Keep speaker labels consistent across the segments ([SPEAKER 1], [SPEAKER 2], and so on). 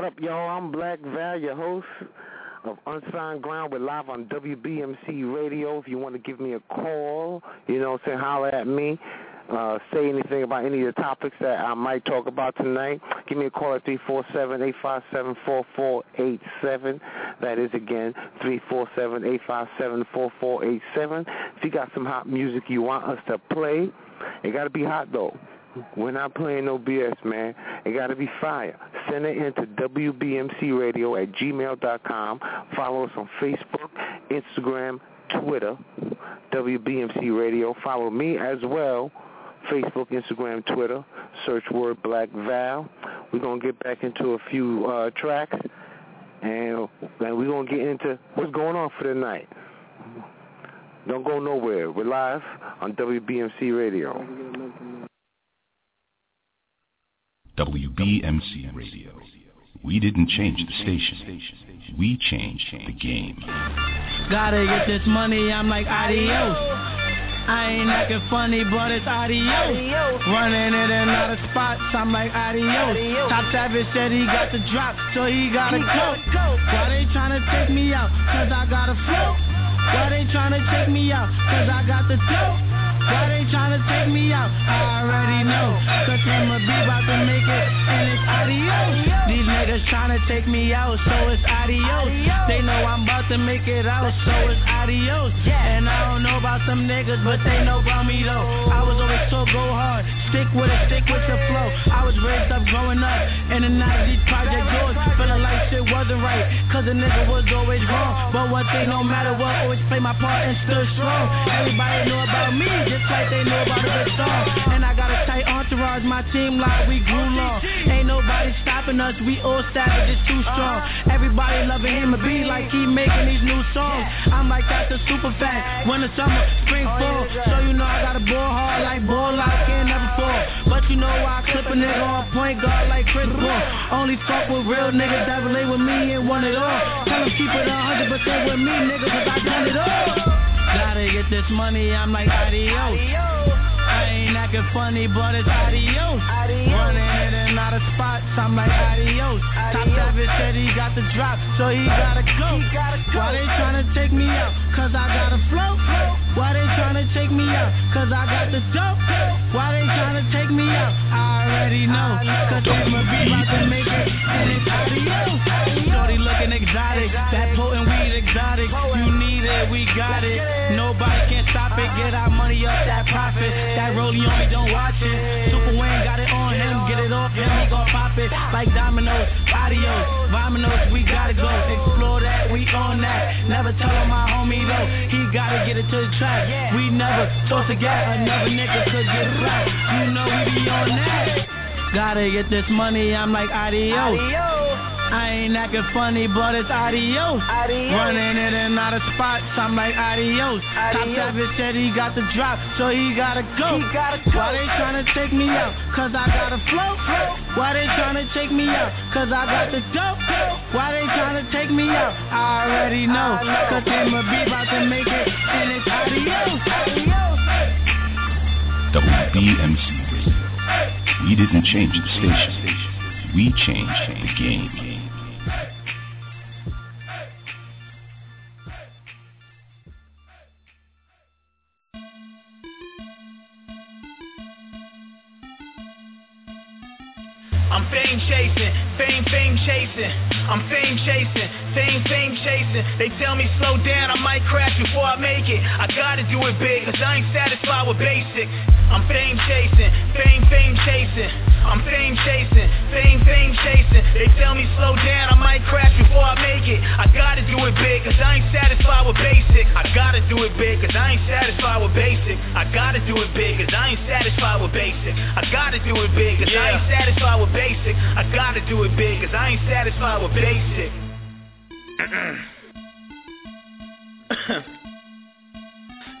[SPEAKER 1] What up, y'all? I'm Black Val, your host of Unsigned Grind. We're live on WBMC Radio. If you want to give me a call, you know, say holler at me. Uh, say anything about any of the topics that I might talk about tonight, give me a call at 347-857-4487. That is, again, 347-857-4487. If you got some hot music you want us to play, it got to be hot, though. We're not playing no BS, man. It got to be fire. Send it into WBMCRadio at gmail.com. Follow us on Facebook, Instagram, Twitter, WBMC Radio. Follow me as well, Facebook, Instagram, Twitter. Search word Black Val. We're going to get back into a few uh, tracks, and, and we're going to get into what's going on for the night. Don't go nowhere. We're live on WBMC Radio.
[SPEAKER 2] WBMC Radio. We didn't change the station. We changed the game.
[SPEAKER 3] Gotta get this money, I'm like adios. I ain't acting funny, but it's adios. Running in and out of spots, I'm like adios. Top Savage said he got the drop, so he gotta go. Why they tryna take me out? Cause I got a flow. Why they tryna take me out? Cause I got the dope. Why they tryna take me out? I already know. Cause I'ma be about to make it, and it's adios. These niggas tryna take me out, so it's adios. They know I'm about to make it out, so it's adios. And I don't know about some niggas, but they know about me though. I was always told go hard, stick with it, stick with the flow. I was raised up growing up in the 90s project doors, feeling like shit wasn't right, cause a nigga was always wrong. But one thing, no matter what, always play my part and stood strong. Everybody knew about me, like they know about a good song. And I got a tight entourage, my team like we grew long. Ain't nobody stopping us, we all savage, it's too strong. Everybody loving him a beat like he making these new songs. I'm like that's a super fact. Winter, summer, spring, oh, fall. So you know I gotta ball hard like ball I can never fall. But you know I clip a nigga on point guard like Chris Paul. Only fuck with real niggas that relate with me and want it all. Tell them keep it 100% with me, nigga, cause I done it all. Gotta get this money, I'm like adios. I ain't acting funny, but it's adios. Running in and out of spots, I'm like adios. Top Savage said he got the drop, so he gotta go. Why they tryna take me out? Cause I got a flow. Why they tryna take me out? Cause I got the dope. Why they tryna take me out? I already know. Cause I'ma be about to make it, and it's adios. Shorty looking exotic, rollie on me, don't watch it. Super Wayne got it on him, get it off him, he gon' pop it like dominoes. Adios, vominos, we gotta go. Explore that, we on that. Never tell my homie though, he gotta get it to the track. We never toss a gat, another nigga could get slapped. You know we be on that. Gotta get this money, I'm like adios. I ain't acting funny, but it's adios. Running in and out of spots, I'm like adios. Top Savage said he got the drop, so he gotta go. he gotta Why they tryna take me out? Cause I got a flow. Why they tryna take me out? Cause I got the dope. Why they tryna take me out? I already know. Cause I'ma be about to make it, and it's adios.
[SPEAKER 2] WBMC Radio. We didn't change the station. We changed the game.
[SPEAKER 4] I'm fame chasing, fame, fame chasing. I'm fame chasing, fame, fame chasing. They tell me slow down, I might crash before I make it. I gotta do it big, cause I ain't satisfied with basic. I'm fame chasing, fame, fame chasing. I'm fame chasing, fame, fame chasing. They tell me slow down, I might crash before I make it. I gotta do it big, cause I ain't satisfied with basic. I gotta do it big, cause I ain't satisfied with basic. I gotta do it big, cause I ain't satisfied with basic. I gotta do it big, cause I ain't satisfied with basic. I gotta do it big, cause I ain't satisfied with basic.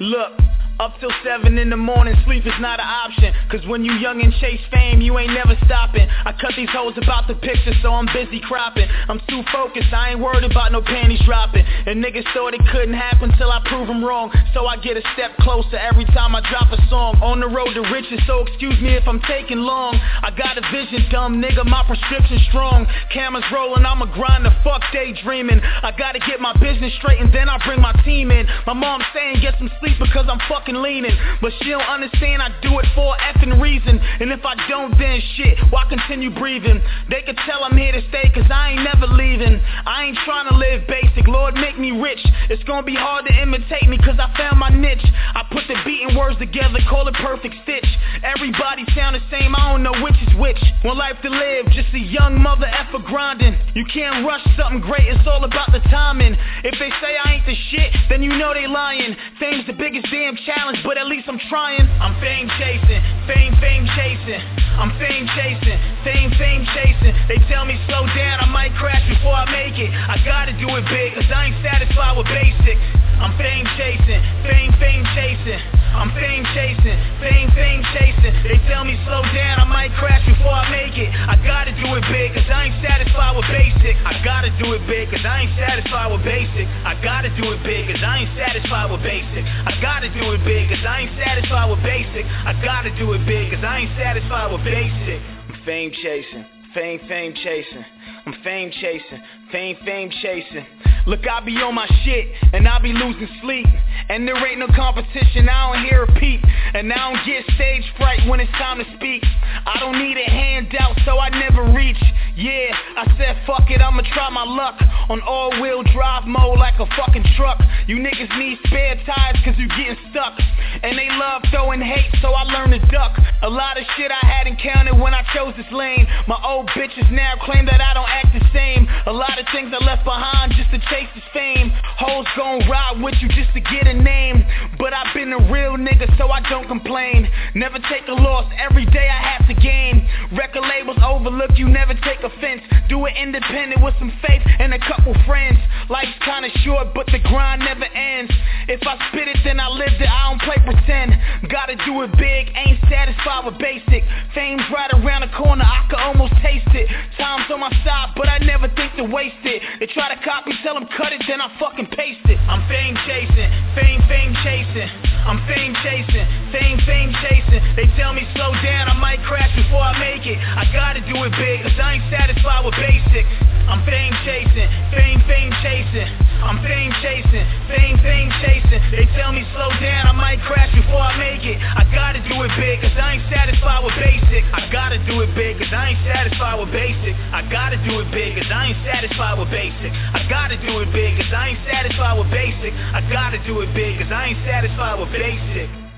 [SPEAKER 4] Look, up till 7 in the morning, sleep is not an option. Cause when you young and chase fame, you ain't never stopping. I cut these hoes about the picture, so I'm busy cropping. I'm too focused, I ain't worried about no panties dropping. And niggas thought it couldn't happen till I prove them wrong. So I get a step closer every time I drop a song. On the road to riches, so excuse me if I'm taking long. I got a vision, dumb nigga, my prescription strong. Cameras rolling, I'ma grind the fuck daydreaming. I gotta get my business straight and then I bring my team in. My mom saying get some sleep because I'm fucking fucking leaning. But she don't understand I do it for a effing reason. And if I don't then shit, why continue breathing? They can tell I'm here to stay cause I ain't never leaving. I ain't trying to live basic, Lord make me rich. It's gonna be hard to imitate me cause I found my niche. I put the beating words together, call it perfect stitch. Everybody sound the same, I don't know which is which. One life to live, just a young mother effer grinding. You can't rush something great, it's all about the timing. If they say I ain't the shit, then you know they lying. Fame's the biggest damn challenge challenge, but at least I'm trying. I'm fame chasing, fame, fame chasing. I'm fame chasing, fame, fame chasing. They tell me slow down, I might crash before I make it. I gotta do it big, cause I ain't satisfied with basics. I'm fame chasing, fame, fame chasing. I'm fame chasing, fame, fame chasing. They tell me slow down, I might crash before I make it. I gotta do it big, cause I ain't satisfied with basic. I gotta do it big, cause I ain't satisfied with basic. I gotta do it big, cause I ain't satisfied with basic. I gotta do it big, cause I ain't satisfied with basic. I gotta do it big, cause I ain't satisfied with basic. I'm fame chasing, fame, fame chasing. I'm fame chasing, fame, fame chasing. Look, I be on my shit, and I be losing sleep. And there ain't no competition, I don't hear a peep. And I don't get stage fright when it's time to speak. I don't need a handout, so I never reach. Yeah, I said fuck it, I'ma try my luck. On all-wheel drive mode like a fucking truck. You niggas need spare tires cause you getting stuck. And they love throwing hate, so I learned to duck. A lot of shit I had encountered when I chose this lane. My old bitches now claim that I don't act the same. A lot of things I left behind just to chase this fame. Hoes gon' ride with you just to get a name. But I've been a real nigga, so I don't complain. Never take a loss, every day I have to gain. Record labels overlook you, never take offense. Do it independent with some faith and a couple friends. Life's kinda short, but the grind never ends. If I spit it, then I lived it, I don't play pretend. Gotta do it big, ain't satisfied with basic. Fame's right around the corner, I can almost taste it. Time's on my side, but I never think to waste it. They try to copy, tell them cut it, then I fucking paste it. I'm fame chasing, fame, fame chasing. I'm fame chasing, fame, fame chasing. They tell me slow down, I might crash before I make it. I gotta do it big, cause I ain't satisfied with basic. I'm fame chasing, fame, fame chasing. I'm fame chasing, fame, fame chasing. They tell me slow down, I might crash before I make it. I gotta do it big, cause I ain't satisfied with basic. I gotta do it big, cause I ain't satisfied with basic. I gotta do it big, cause I ain't satisfied with basic. I gotta do it big, cause I ain't satisfied with basic. I gotta do it big, cause I ain't satisfied with basic.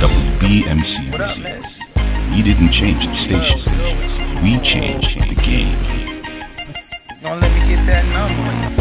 [SPEAKER 2] WBMC.
[SPEAKER 4] What?
[SPEAKER 2] We didn't change the station. We changed the game.
[SPEAKER 4] Don't let me get that number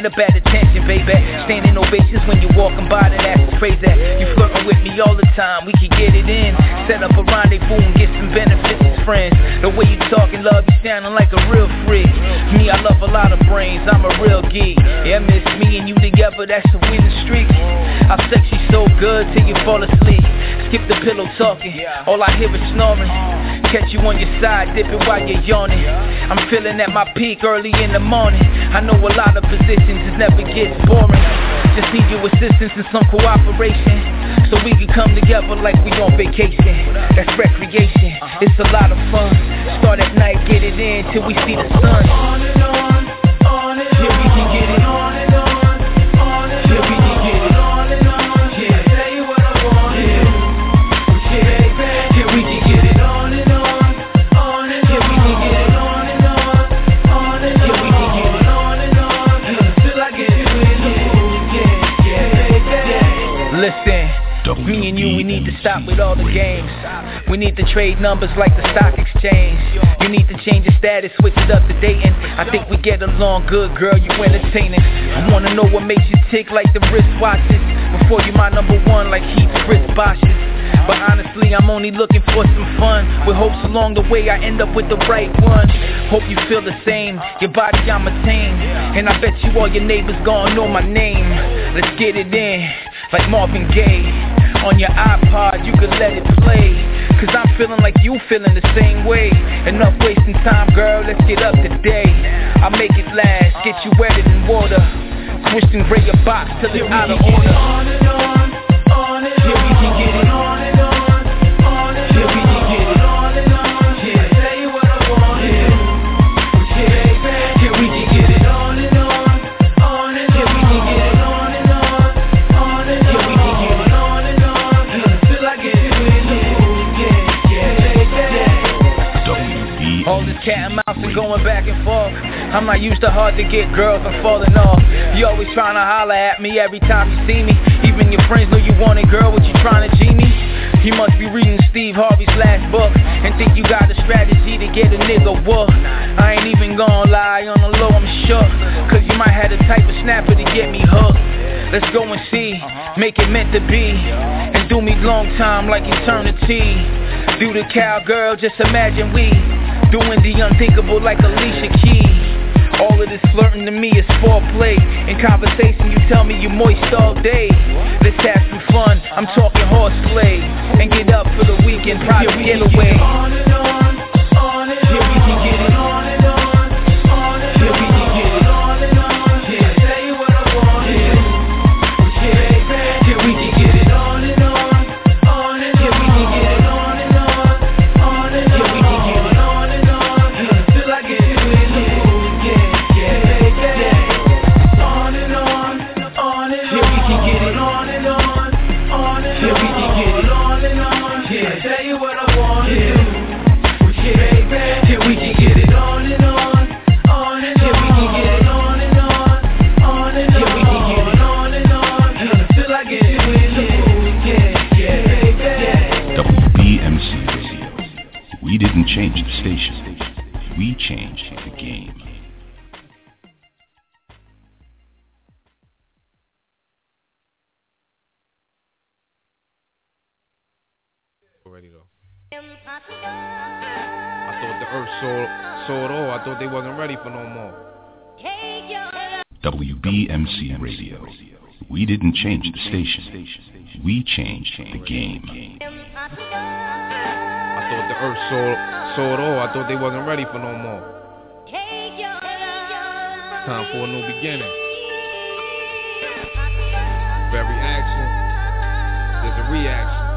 [SPEAKER 5] stand up at attention, baby. Standing ovations when you walking by, that ass crazy. You flirting with me all the time, we can get it in. Set up a rendezvous and get some benefits as friends. The way you talking, love, you sounding like a real freak. Me, I love a lot of brains, I'm a real geek. Yeah, miss me and you together, that's a winning streak. I sex you so good till you fall asleep. Skip the pillow talking, all I hear is snoring. Catch you on your side, dipping while you're yawning. I'm feeling at my peak early in the morning. I know a lot of positions, it never gets boring. Just need your assistance and some cooperation. So we can come together like we on vacation. That's recreation, it's a lot of fun. Start at night, get it in till we see the sun. Stop with all the games. We need to trade numbers like the stock exchange. You need to change your status, switch it up to dating. I think we get along good, girl, you entertaining. I wanna know what makes you tick like the wristwatches. Before you my number one like Heat Chris Bosh's. But honestly, I'm only looking for some fun. With hopes along the way I end up with the right one. Hope you feel the same. Your body I'm a tame. And I bet you all your neighbors gonna know my name. Let's get it in, like Marvin Gaye. On your iPod, you can let it play. Cause I'm feeling like you feeling the same way. Enough wasting time, girl, let's get up today. I'll make it last, get you wetter than water. Twist and gray your box till it's out of order. This and and going back and forth. I'm not used to hard to get girls, I'm falling off. You always trying to holler at me every time you see me. Even your friends know you want it, girl, what you trying to G me? You must be reading Steve Harvey's last book and think you got a strategy to get a nigga whooped. I ain't even gonna lie, on the low I'm shook. Cause you might have the type of snapper to get me hooked. Let's go and see, make it meant to be. And do me long time like eternity. Do the cowgirl, just imagine we doing the unthinkable like Alicia Keys. All of this flirting to me is foreplay. In conversation, you tell me you moist all day. Let's have some fun. I'm talking horseplay. And get up for the weekend, private getaway.
[SPEAKER 4] On and on, I
[SPEAKER 6] thought they wasn't ready for no more.
[SPEAKER 2] WBMC Radio. We didn't change the station. We changed the game.
[SPEAKER 6] I thought the earth saw saw it all. I thought they wasn't ready for no more. Time for a new beginning. Every action, there's a reaction.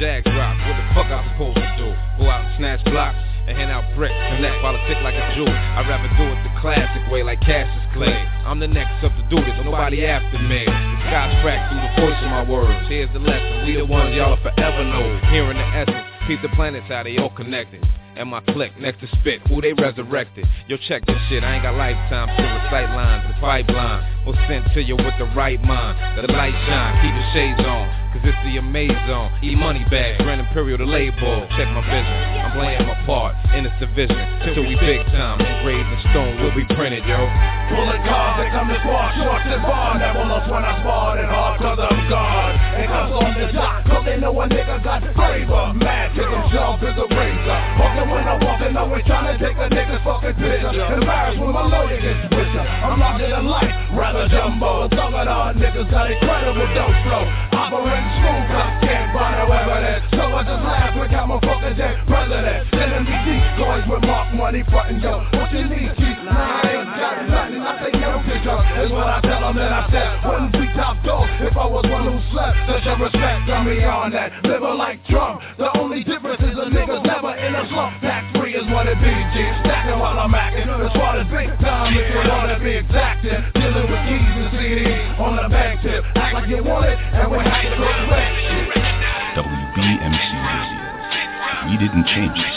[SPEAKER 6] Jags drop. What the fuck I supposed to do? Go out and snatch blocks and hand out bricks. and Connect politic like a Jew. I'd rather do it the classic way like Cassius Clay. I'm the next up to do this. Nobody after me. The sky's cracked through the voice of my words. Here's the lesson. We the ones y'all forever know. Hearing the essence. Keep the planets how they all connected. And my clique next to spit, who they resurrected. Yo, check this shit, I ain't got lifetime to recite lines. The pipeline was sent to you with the right mind. The light shine, keep the shades on, cause it's the Amazon. zone. Eat money bag, Grand Imperial the label. Check my vision, I'm playing my part in this division. Till we big time, engraved in stone, we'll be printed, yo.
[SPEAKER 7] Bullet cars that come to squash, short this bar, never lost when I sparred.
[SPEAKER 8] change.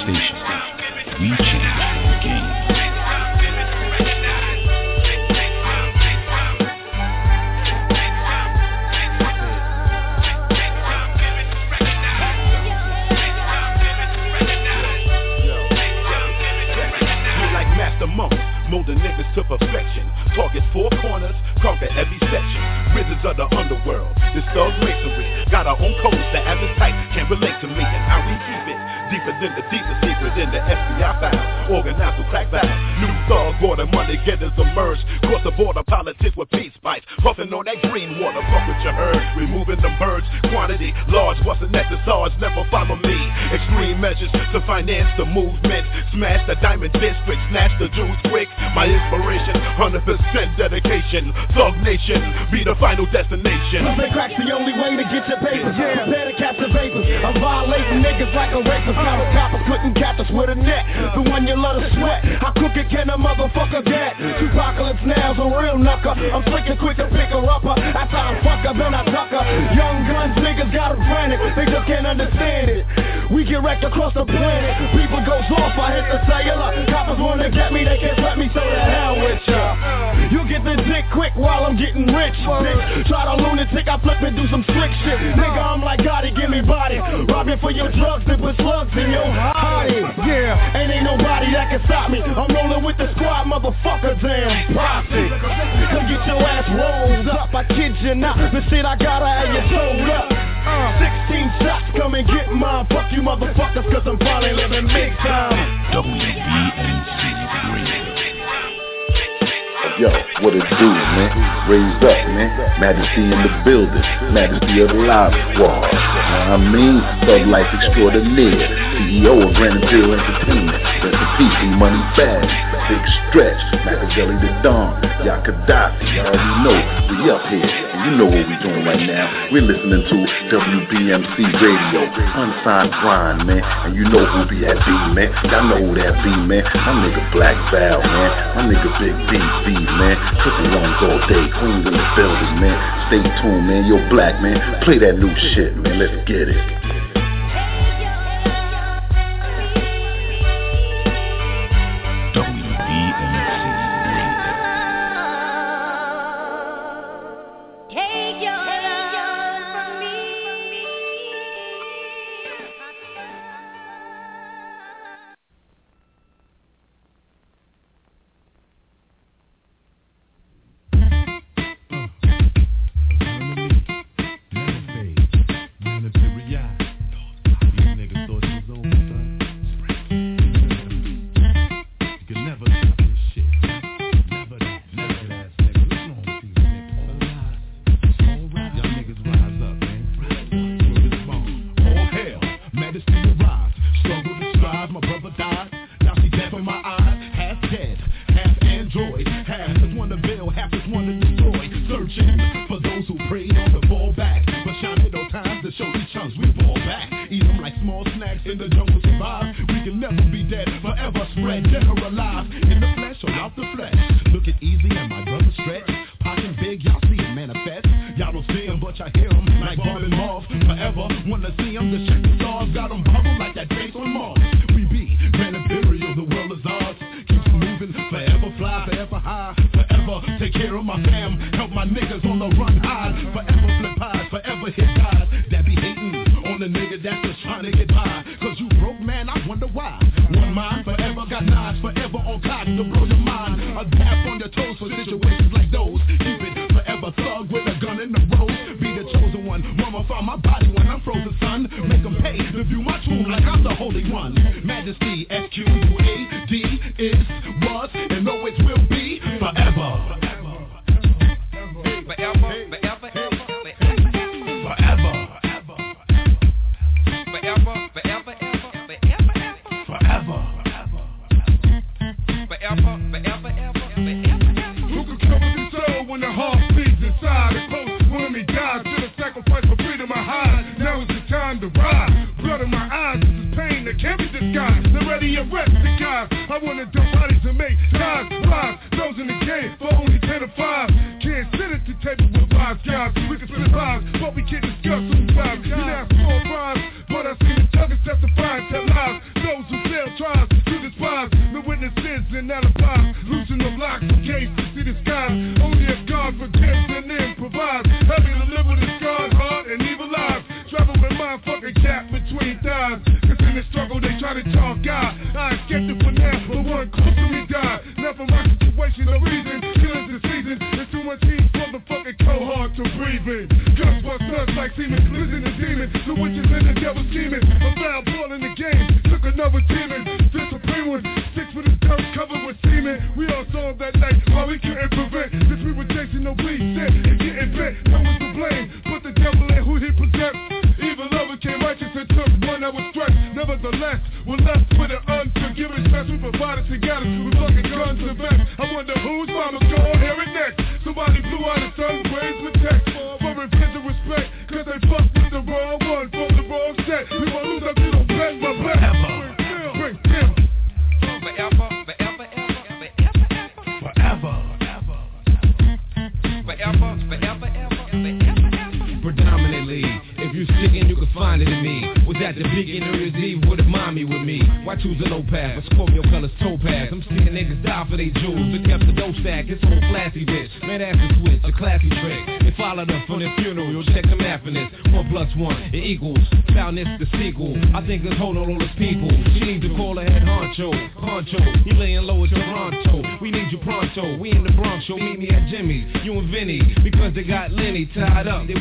[SPEAKER 7] big
[SPEAKER 9] stretch, Machiavelli the Don, y'all die y'all already know, we up here, and you know what we doing right now, we're listening to WBMC Radio, unsigned grind, man, and you know who be at B, man, y'all know who that be, man, my nigga Black Val, man, my nigga Big B, B, man, cooking ones all day, queens in the building, man, stay tuned, man, yo Black, man, play that new shit, man, let's get it.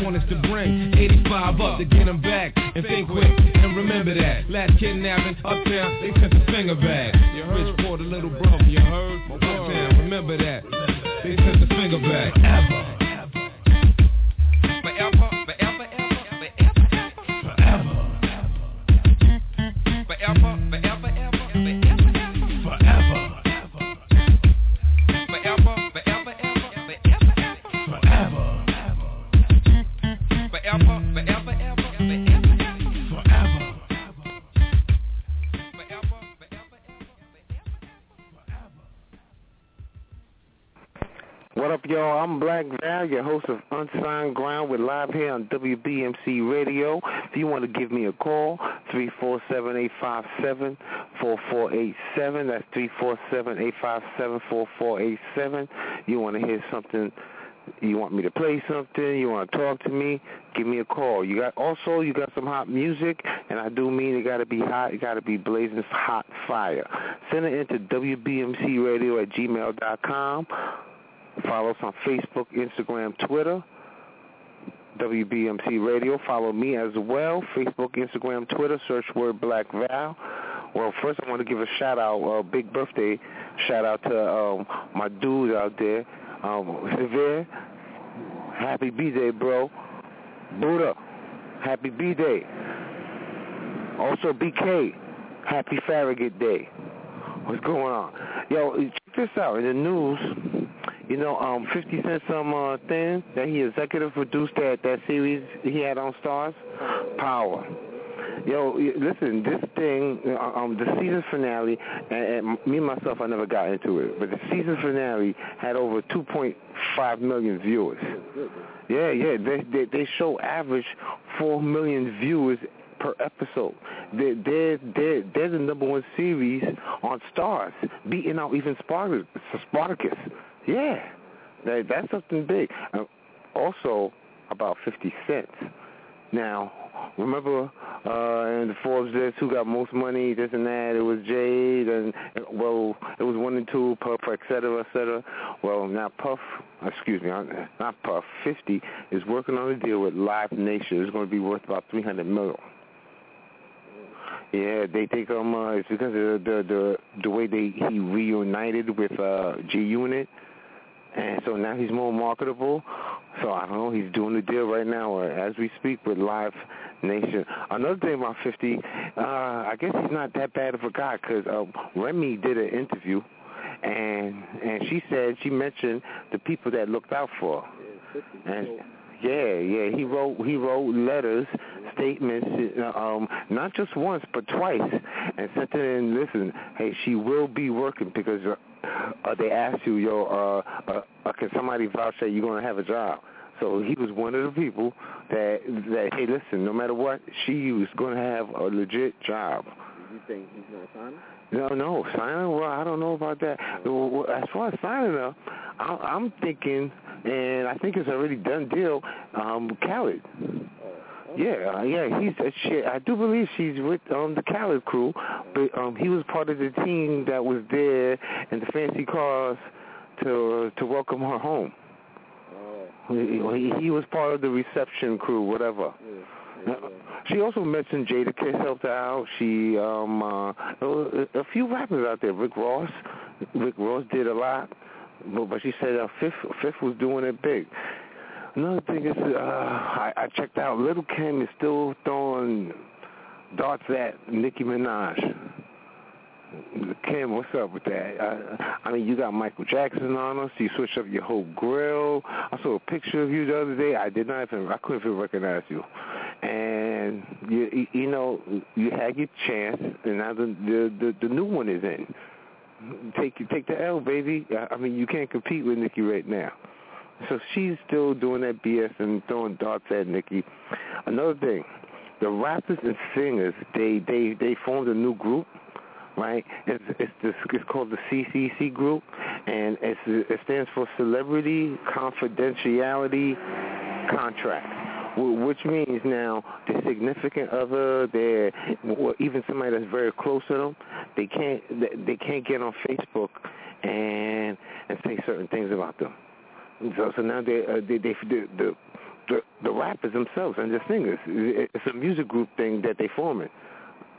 [SPEAKER 6] want us to bring 85 up to get them back and think quick and remember that. Last kidnapping uptown they took the finger back. Your rich little you heard? Uptown remember that. They took the finger back. Ever.
[SPEAKER 1] y'all. I'm Black Val, your host of Unsigned Grind. We're live here on WBMC Radio. If you want to give me a call, 347-857-4487. That's 347-857-4487. You want to hear something, you want me to play something, you want to talk to me, give me a call. You got Also, you got some hot music, and I do mean it got to be hot. It got to be blazing hot fire. Send it into WBMC Radio at gmail.com Follow us on Facebook, Instagram, Twitter, WBMC Radio. Follow me as well, Facebook, Instagram, Twitter. Search word Black Val. Well, first I want to give a shout out, a big birthday shout out to um, my dude out there, um, Severe. Happy B-Day, bro. Buddha, happy B-Day. Also BK, happy Farragut Day. What's going on? Yo, check this out. In the news, you know, um, 50 Cent some uh, thing that he executive produced that that series he had on Starz, Power. Yo, listen, this thing, uh, um, the season finale, and, and me myself, I never got into it, but the season finale had over 2.5 million viewers. Yeah, yeah, they they, they show average 4 million viewers per episode. They, they're, they're, they're the number one series on Starz, beating out even Spartacus. Yeah, that, that's something big. Uh, also, about 50 cents. Now, remember uh, in the Forbes list who got most money, this and that. It was Jade, and well, it was one and two, Puff, et cetera, et cetera. Well, now Puff, excuse me, not Puff, 50 is working on a deal with Live Nation. It's going to be worth about 300 million. Yeah, they think um uh, it's because of the the the way they he reunited with uh G Unit, and so now he's more marketable. So I don't know. He's doing the deal right now, or as we speak, with Live Nation. Another thing about 50, uh, I guess he's not that bad of a guy because uh, Remy did an interview, and and she said she mentioned the people that looked out for her. And yeah, yeah, he wrote he wrote letters, statements, um, not just once but twice, and sent it in. Listen, hey, she will be working because uh, they asked you, yo, uh, uh, uh, can somebody vouch that you're gonna have a job? So he was one of the people that that hey, listen, no matter what, she was gonna have a legit job.
[SPEAKER 10] You think he's not signing?
[SPEAKER 1] No, no, signing. Well, I don't know about that. As far as signing her, I'm thinking, and I think it's already done deal. Um, Khaled. Yeah, uh, yeah, he's uh, she, I do believe she's with um the Khaled crew, but um he was part of the team that was there in the fancy cars to to welcome her home.
[SPEAKER 10] Oh.
[SPEAKER 1] He, he was part of the reception crew, whatever.
[SPEAKER 10] Yeah.
[SPEAKER 1] She also mentioned Jadakiss helped out. She um uh a few rappers out there. Rick Ross, Rick Ross did a lot, but but she said uh, Fifth Fifth was doing it big. Another thing is, uh, I, I checked out. Lil' Kim is still throwing darts at Nicki Minaj. Kim, what's up with that? I, I mean, you got Michael Jackson on us. You switched up your whole grill. I saw a picture of you the other day. I did not even. I couldn't even recognize you. And you, you know, you had your chance, and now the the the, the new one is in. Take take the L, baby. I mean, you can't compete with Nicki right now. So she's still doing that BS and throwing darts at Nicki. Another thing, the rappers and singers, they they they formed a new group, right? It's it's this it's called the CCC group, and it's it stands for Celebrity Confidentiality Contract, which means now the significant other, their or even somebody that's very close to them, they can't they can't get on Facebook and and say certain things about them. So, so now they, uh, they, they, the, the, the, the rappers themselves and the singers, it's a music group thing that they forming.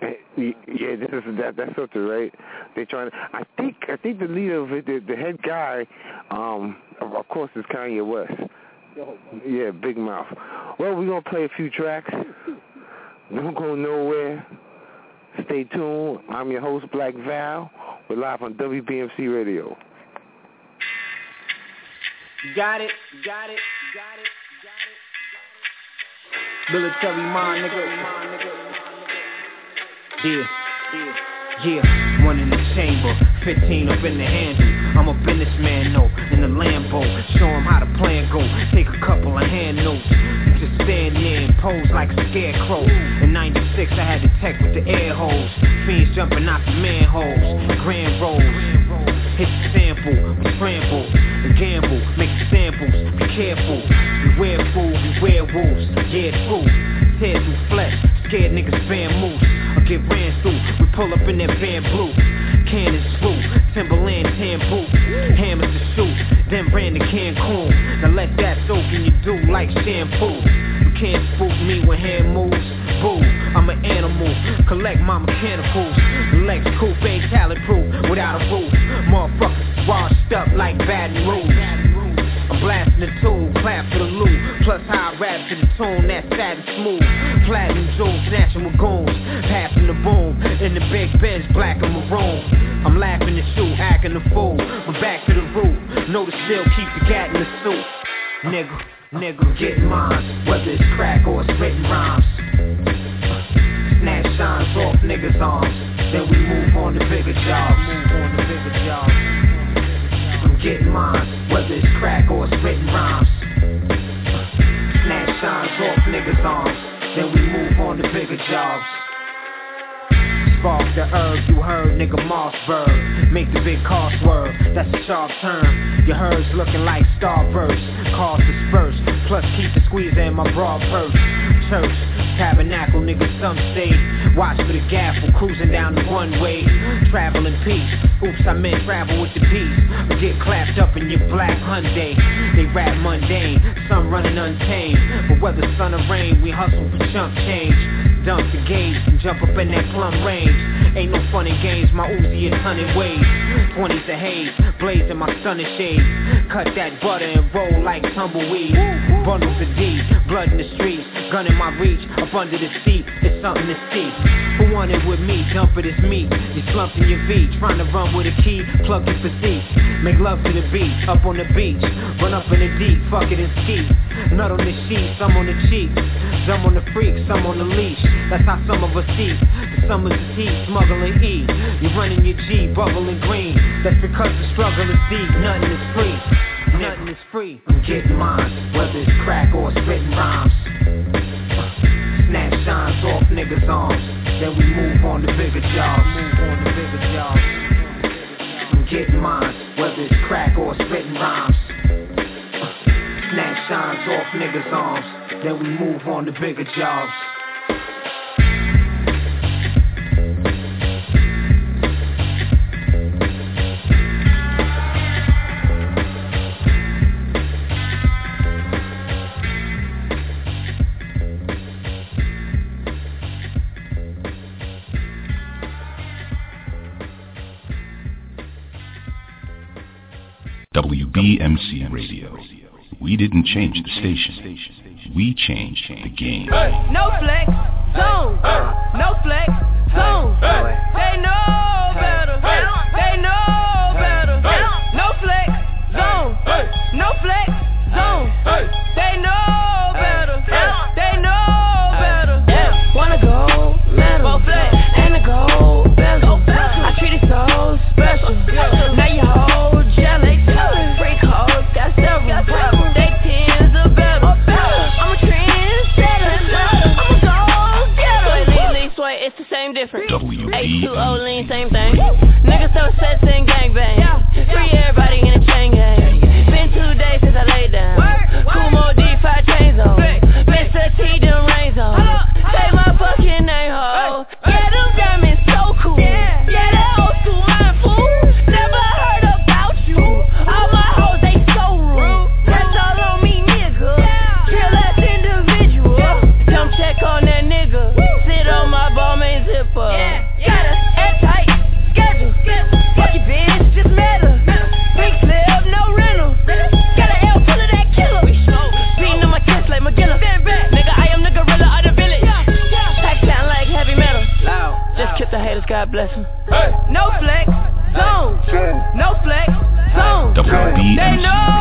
[SPEAKER 1] Yeah, this is that. That's something, right? They're trying to. I think. I think the leader of it, the, the head guy, um, of course, is Kanye West. Yeah, Big Mouth. Well, we're gonna play a few tracks. Don't go nowhere. Stay tuned. I'm your host, Black Val. We're live on WBMC Radio.
[SPEAKER 11] Got it, got it, got it, got it. Military mind, nigga. Yeah, yeah. Yeah, one in the chamber, 15 up in the handle. I'm a businessman, no, in the Lambo. Show him how the plan go. Take a couple of hand notes. Just stand there and pose like a scarecrow. In 96, I had to tech with the air holes. Fiends jumping out the manholes. Grand rolls. Hit the sample, we trample, and gamble, make samples, be careful. Beware fools, beware wolves, yeah true. Tear through flesh, scared niggas van. I get ran through, we pull up in that van blue. Cannons flew, Timberland tan boot, hammers to shoot, then ran to Cancun. Now let that soak in you do like shampoo. You can't spook me when hand moves, boo. I'm an animal, collect my mechanicals. Lex coupe ain't talent proof without a roof. Motherfuckers washed up like Baton Rouge. I'm blasting the tune, clap for the loot. Plus high rap to the tune, that's satin smooth. Platinum jewels, with goons. Passing the boom, in the big bench, black and maroon. I'm laughing at you, acting the fool. But back to the root, know the still keep the gat in the suit. Nigga, nigga, get mine, whether it's crack or written rhymes. Snatch shines off niggas' arms. Then we move on to bigger jobs. Move on to bigger jobs. Getting mine, whether it's crack or it's written rhymes. Snatch shines off niggas' arms. Then we move on to bigger jobs. Spark the herb, you heard nigga Mossberg Make the big car swerve, that's a sharp turn Your herd's looking like starburst Cars disperse, plus keep the squeeze in my broad purse Church, tabernacle, nigga some say. Watch for the gaffle, cruising down the one way Travel in peace, oops I meant travel with the peace. Or get clapped up in your black Hyundai. They rap mundane, some running untamed. But whether sun or rain, we hustle for chump change. Dump the gauge and jump up in that plum range. Ain't no fun games, my Uzi is hunting ways. 20s of haze, blazing my stunning shades Cut that butter and roll like tumbleweed. Bundles of D, blood in the streets Gun in my reach, up under the seat It's something to see. Who wanted with me, dump it, it's me. You slumped in your V, trying to run with a key Plug your physique, make love to the beat Up on the beach, run up in the deep Fuck it and ski, nut on the sheets, I'm on the cheek, some on the freak Some on the leash, that's how some of us eat The summer's the heat, smuggling E. You're running your G, bubbling green. That's because the struggle is deep, nothing is free. Nothing is free. I'm getting mine, whether it's crack or spitting rhymes. Snap shines off niggas' arms. Then we move on to bigger jobs. Move on to bigger jobs. I'm getting mine, whether it's crack or spitting rhymes. Snap shines off niggas' arms Then we move on to bigger jobs
[SPEAKER 2] WBMC Radio. We didn't change the station. We change the game.
[SPEAKER 12] No flex, zone. No flex, zone. They know better. They know better. No flex, zone. No flex, zone. H2O lean, same thing. Niggas throw sets and gangbang. Free everybody They know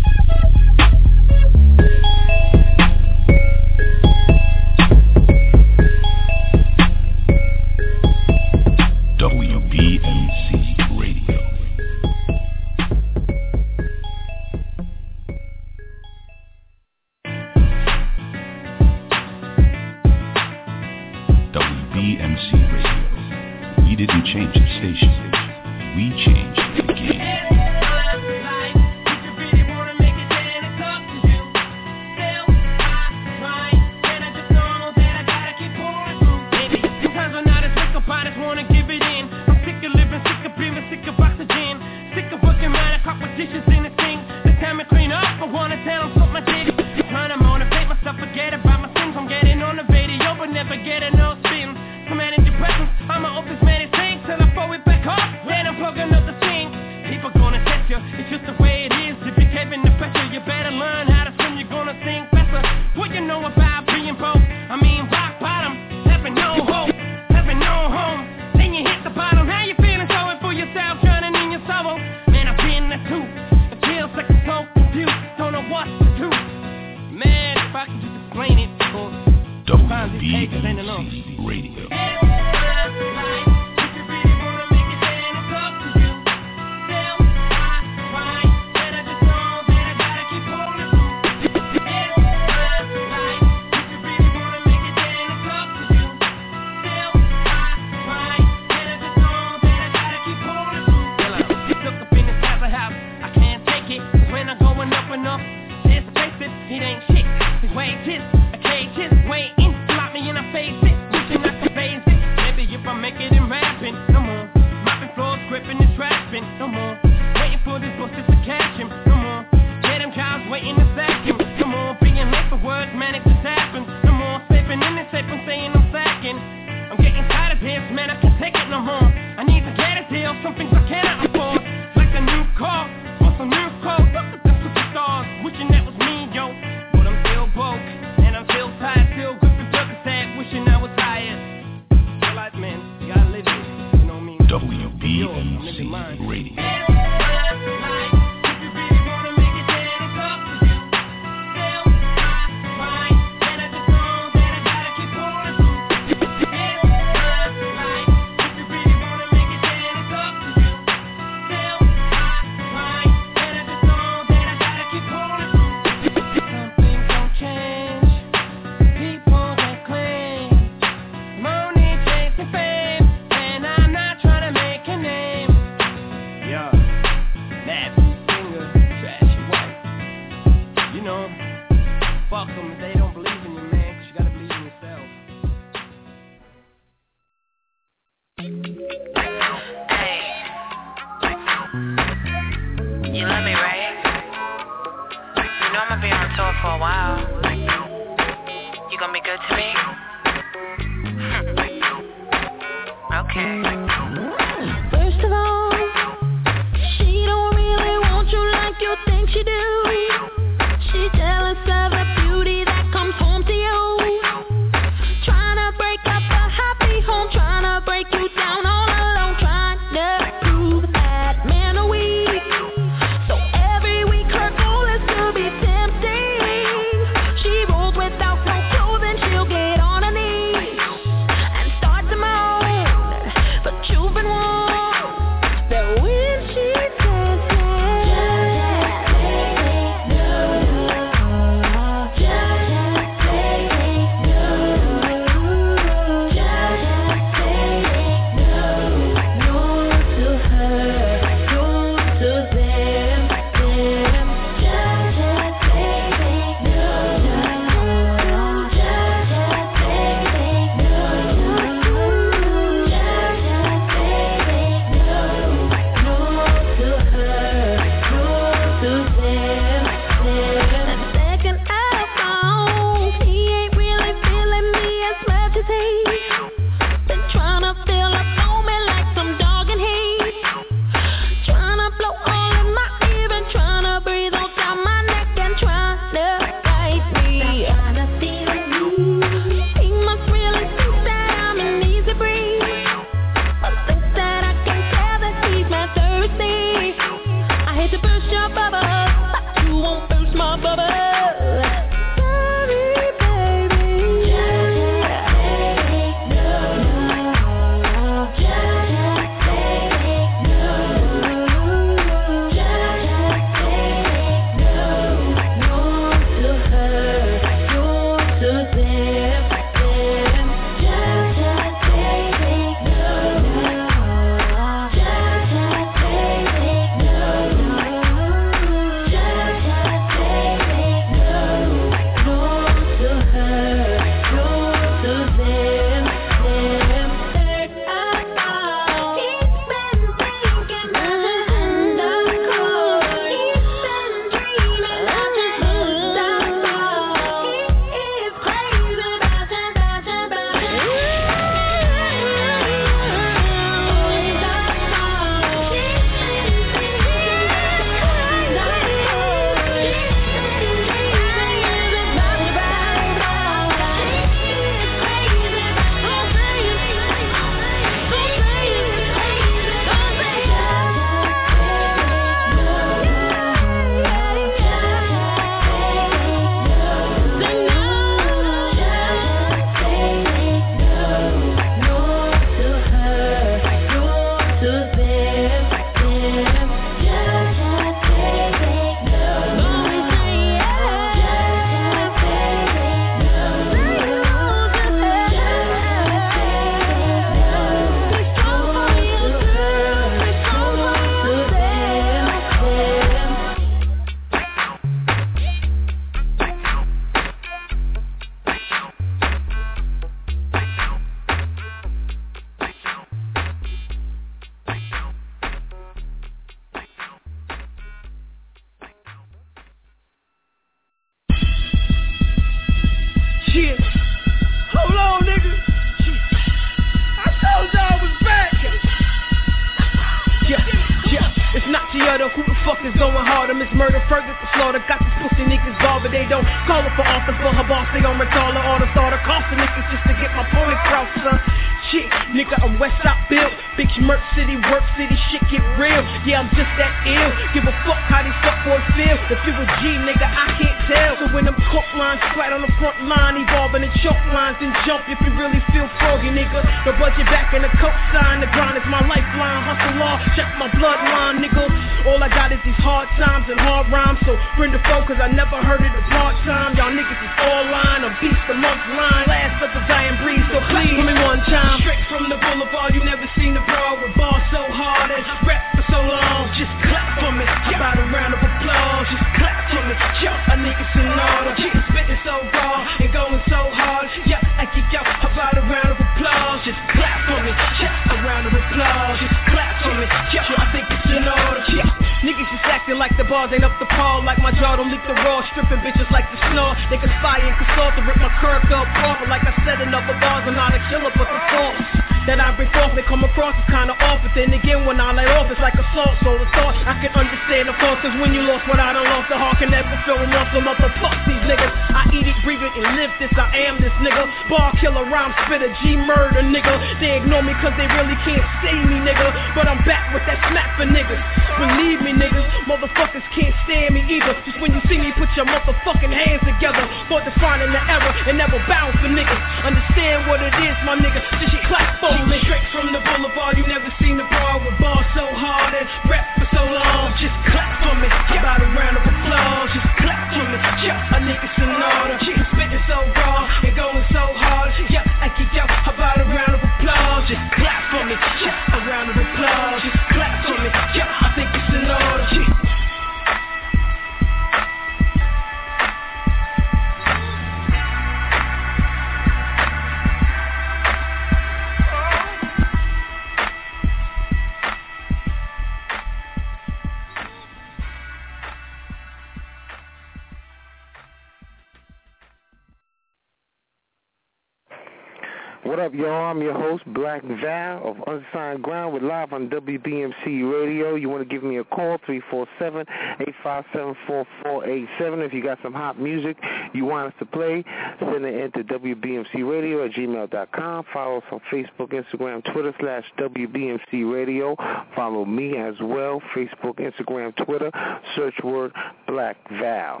[SPEAKER 1] into WBMCRadio at gmail.com. Follow us on Facebook, Instagram, Twitter, slash WBMC Radio. Follow me as well, Facebook, Instagram, Twitter. Search word Black Val.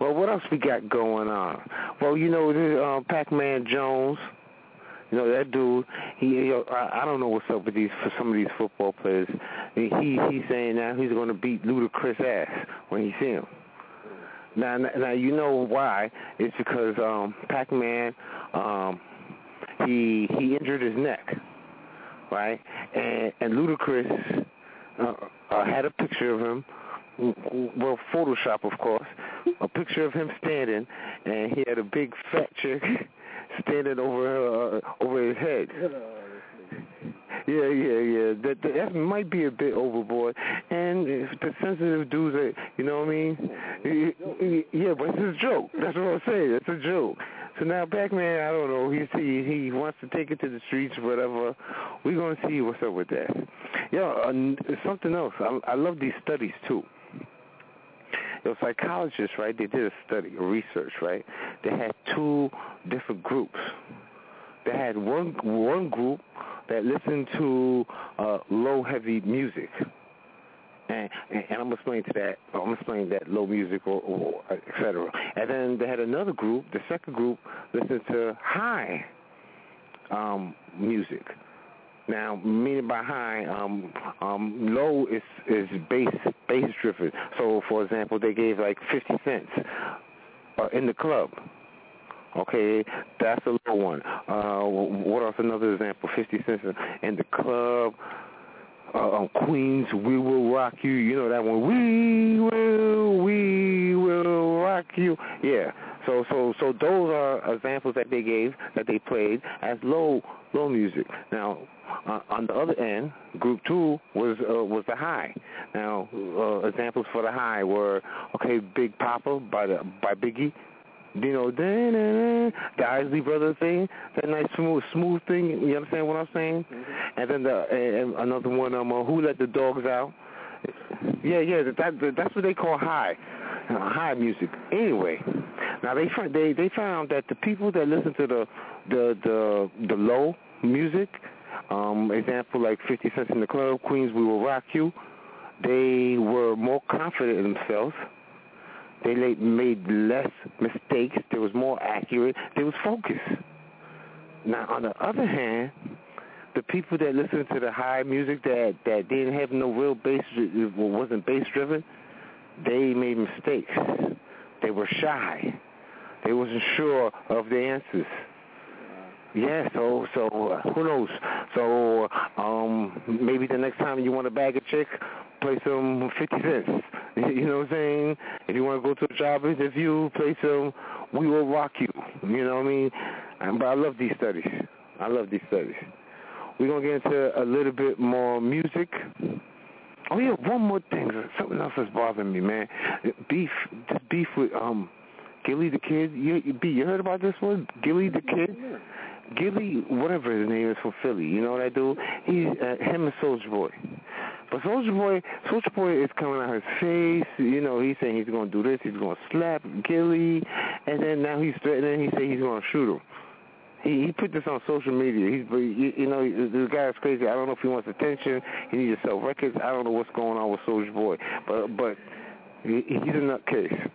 [SPEAKER 1] Well, what else we got going on? Well, you know, this, uh, Pac-Man Jones, you know that dude. He, he I, I don't know what's up with these for some of these football players. He he's saying now he's going to beat Ludacris ass when he see him. Now, now you know why? It's because um, Pac-Man, um, he he injured his neck, right? And and Ludacris uh, uh, had a picture of him well, Photoshop, of course, a picture of him standing, and he had a big fat chick standing over uh, over his head. Yeah, yeah, yeah. That, that might be a bit overboard, and the sensitive dudes, are, you know what I mean? Yeah, but it's a joke. That's what I'm saying. It's a joke. So now Pac-Man, I don't know. He he he wants to take it to the streets, whatever. We're gonna see what's up with that. Yeah, uh, something else. I, I love these studies too. The psychologists, right? They did a study, a research, right? They had two different groups. They had one one group that listened to uh, low heavy music. And, and, and I'm gonna explain to that. I'm gonna explain that low music or, or et cetera. And then they had another group. The second group listened to high um, music. Now, meaning by high, um, um, low is is bass bass driven. So, for example, they gave like 50 cents uh, in the club. Okay, that's a low one. Uh, what else? Another example: 50 cents in the club. Uh, on Queen's, we will rock you. You know that one. We will, we will rock you. Yeah. So, so, so those are examples that they gave that they played as low, low music. Now, uh, on the other end, group two was uh, was the high. Now, uh, examples for the high were okay, Big Poppa by the by Biggie. You know, then the Isley Brothers thing, that nice smooth smooth thing. You understand what I'm saying?
[SPEAKER 10] Mm-hmm.
[SPEAKER 1] And then the and another one, um, uh, who let the dogs out? Yeah, yeah, that, that that's what they call high, uh, high music. Anyway, now they they they found that the people that listen to the the the the low music, um, example like 50 Cent in the Club, Queen's, We Will Rock You, they were more confident in themselves. They made less mistakes. They was more accurate. They was focused. Now, on the other hand, the people that listened to the high music that that didn't have no real bass, wasn't bass driven, they made mistakes. They were shy. They wasn't sure of the answers. Yeah, so so uh, who knows? So um maybe the next time you want to bag a chick, play some Fifty Cents. You know what I'm saying? If you want to go to a job interview, play some We Will Rock You. You know what I mean? But I love these studies. I love these studies. We're gonna get into a little bit more music. Oh yeah, one more thing. Something else that's bothering me, man. Beef, this beef with um Gillie the Kid. You, you, B, you heard about this one? Gillie the Kid. Gillie, whatever his name is from Philly. You know what I do? He's uh, him and Soulja Boy. But Soulja Boy, Soulja Boy is coming out his face. You know, he's saying he's going to do this. He's going to slap Gillie, and then now he's threatening. He say he's going to shoot him. He he put this on social media. He's you, you know the guy's crazy. I don't know if he wants attention. He needs to sell records. I don't know what's going on with Soulja Boy, but but he, he's a nutcase.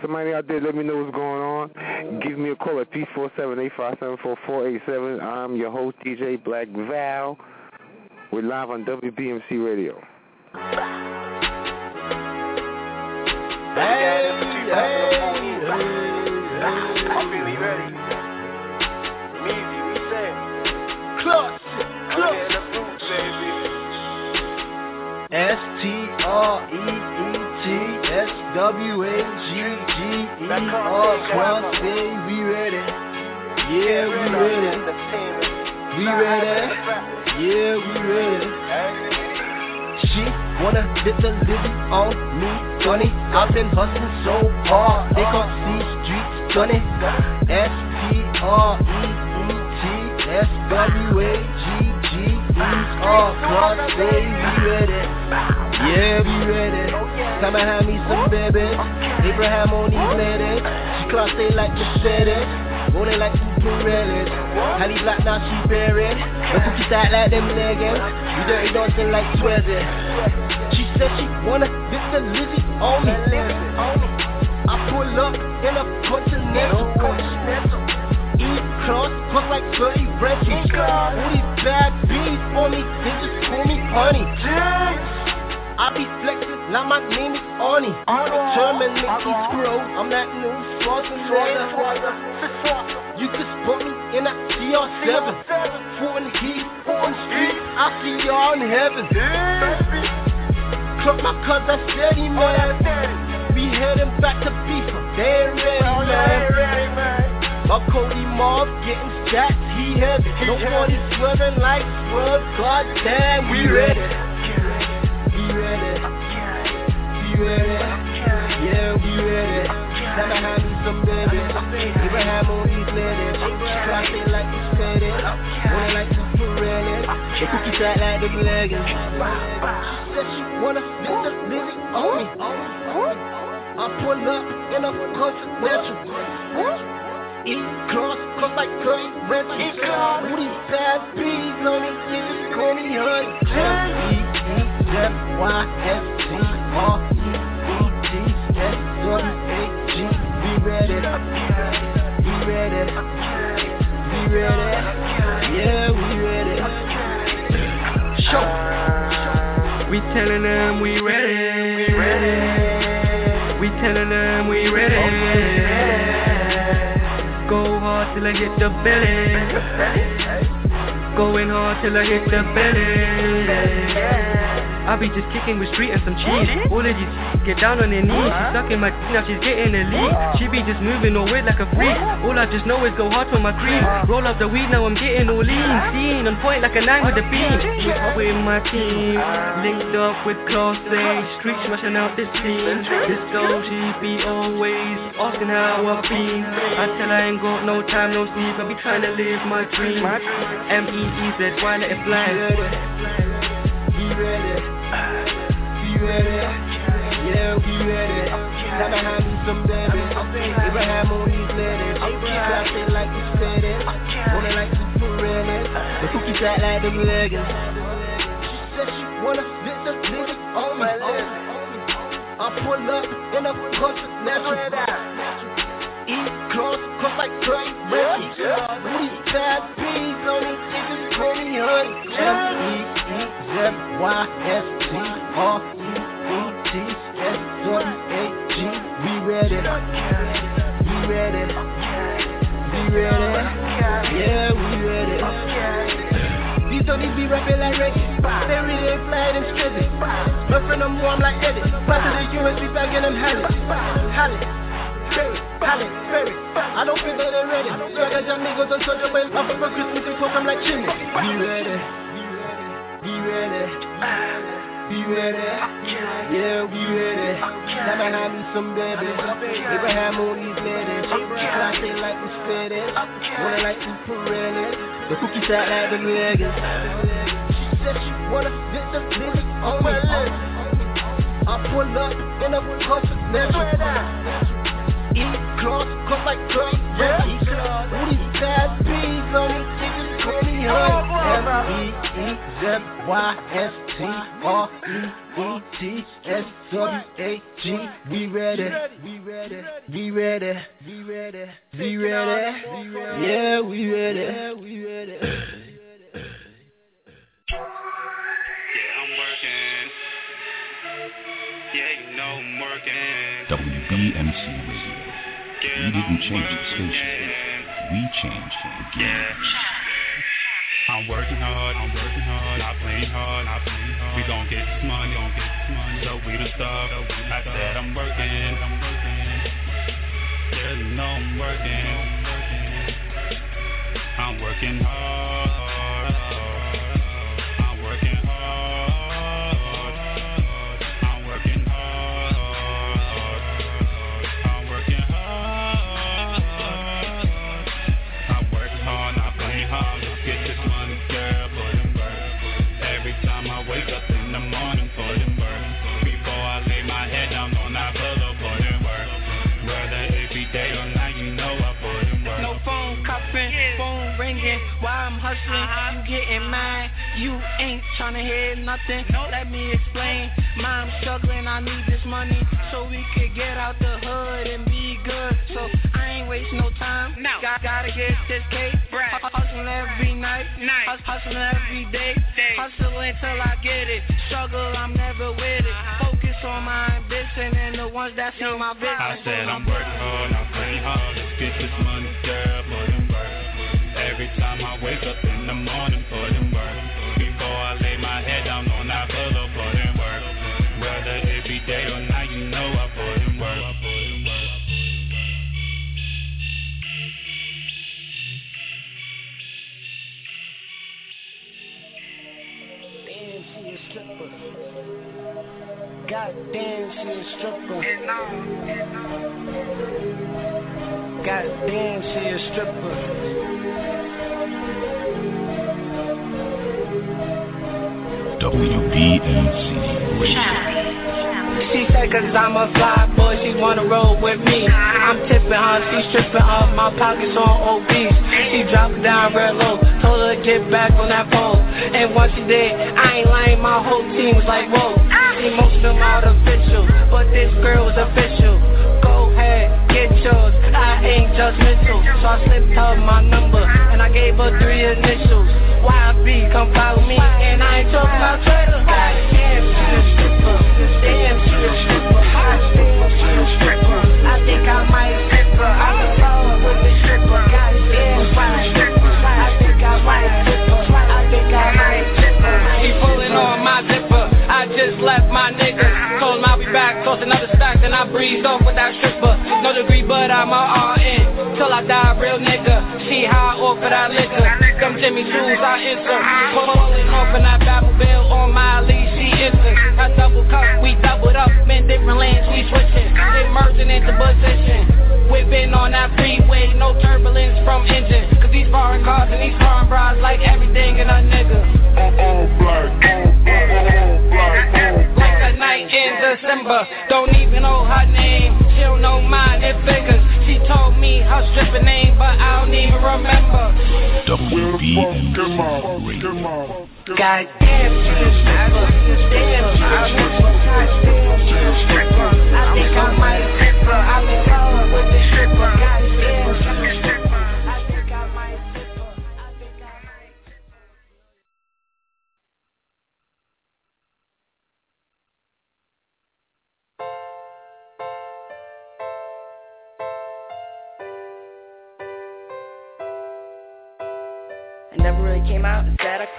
[SPEAKER 1] Somebody out there, let me know what's going on. Give me a call at three four seven eight five seven four four eight seven. I'm your host DJ Black Val. We're live on WBMC Radio.
[SPEAKER 13] Hey, hey, I'm really ready. Measy, we say. Clutch, clutch.
[SPEAKER 14] S T R E E T S W A G G E R Cross say we ready. Yeah, we ready. We ready. Yeah, we ready. She wanna hit the Lizzie on me, funny. I've been hustling so hard, they can't see streets funny. S T R E E T S W A G G E R Cross we ready. Yeah, we ready. Time to have me some babies. Abraham on these ladies. She class they like Mercedes. Rolling like two Pirellis. Hallie black now she buried. The cookie tight like them leggings. We dirty dancing like Swayze. She said she wanna hit the Lizzie on me. I pull up in a continental. E cross, cost like 30 rentals. All these bad bees on me, they just call me honey. I be flexing like my name is Arnie. Determined to Mickey Scroll, I'm that new Schwarzenegger. You could spot me in that CR7. Foot in the heat, foot in the street, I see y'all in heaven. Clock my cuz I steady, man. We heading back to FIFA, they ain't ready, man. My Cody Mob getting stacked, he heavy. Nobody swerving like swerve, god damn, we ready. We ready. We ready. Yeah, we ready. Time to have me some baby. Abraham on these ladies. Classy like the steady. Wanna like the Pirelli. The cookie tight like the leggings. She said she wanna lift the Lizzie on me. I pull up in a continental. E cross, cross like curry rental. Who these bad bees on me? Call me honey. E E F Y S T R E E T S W A G. We ready. We ready. We ready. Yeah, we ready. Show.
[SPEAKER 15] We telling them we ready. We ready. We telling them we ready. Go hard till I hit the belly. Going hard till I hit the belly. I be just kicking with street and some cheese. All of these get down on their knees. She's sucking my dick, now she's getting a lead. She be just moving all weird like a freak. All I just know is go hard for my cream. Roll up the weed, now I'm getting all lean. Seen on point like a nine with a beam. With my team, linked up with Class A. Street smashing out this team. This girl, she be always asking how I've been. I tell I ain't got no time, no sleep. I be trying to live my dream. M E E Z, why let it fly?
[SPEAKER 14] Be ready. Be ready. Yeah, we ready. Time to hand me some baby. Abraham on these ladies. Class it like we said it. Want it like super really. The cookie fat like them leggings. She said she wanna get the nigga on me. I pull up in a concert natural. Eat close, I don't think that they're ready. Swagger amigos on Soldier Way. Up for Christmas and I'm like chimney. Be ready. Be ready. Be ready. Yeah, we ready. To have me some baby. Abraham on these ladies. Class it like we. Want it like super really. The cookie fat like them leggings. She said she wanna get the nigga on my list. I pull up in a concert natural. Eat close, cause like Trey Ricky. Booty fat bees on me, bitches call me honey. M-E-E-Z-Y-S-T-R-E-E-T-S-W-A-G. We ready, we ready, we ready, we ready, we ready. Yeah, we ready, yeah, we ready.
[SPEAKER 16] Yeah, I'm working. Yeah, you know I'm working.
[SPEAKER 7] WBMC Radio. We didn't change the station. We changed the game.
[SPEAKER 16] I'm working hard, I'm working hard, not playing hard, not playing hard. We gon' get this money, gon' get this money. So we the stuff, I said I'm working, I'm working. You know I'm working. I'm working hard. You
[SPEAKER 3] ain't tryna hear nothing. Let me explain. Mom struggling, I need this money so we could get out the hood and be good. So I ain't wasting no time. No. Got, gotta get this cake. Hu- Hustling every night. Hus- Hustling every day. Hustle until I get it. Struggle, I'm never with it. Uh-huh. Focus on my ambition and the ones that see my vision.
[SPEAKER 16] I said I'm working hard, I'm playing hard. Let's get this money, girl,
[SPEAKER 14] God damn, she a stripper. God damn, she a stripper.
[SPEAKER 7] WBMC Radio.
[SPEAKER 3] She said cause I'm a fly boy, she wanna roll with me. I'm tipping her, she stripping off my pockets on obese. She dropped down real low, told her to get back on that pole. And once she did, I ain't lying, my whole team was like whoa. Them artificial, but this girl was official. Go ahead, get yours, I ain't just judgmental. So I slipped her my number, I
[SPEAKER 17] enter. Pulling off that Babel bill on my she enters. I double cup, we doubled up. In different lanes, we switching. Into position. Whipping on that freeway, no turbulence from engine. Cause these foreign cars and these foreign bras like everything in a nigga. Like a night in December, don't even know her name. She don't know mine, it figures. She told me her stripping name, but I don't even remember.
[SPEAKER 7] WBMC Radio.
[SPEAKER 17] God damn, a stripper. Damn, a stripper. I think I might tip her. I'm in love with the stripper.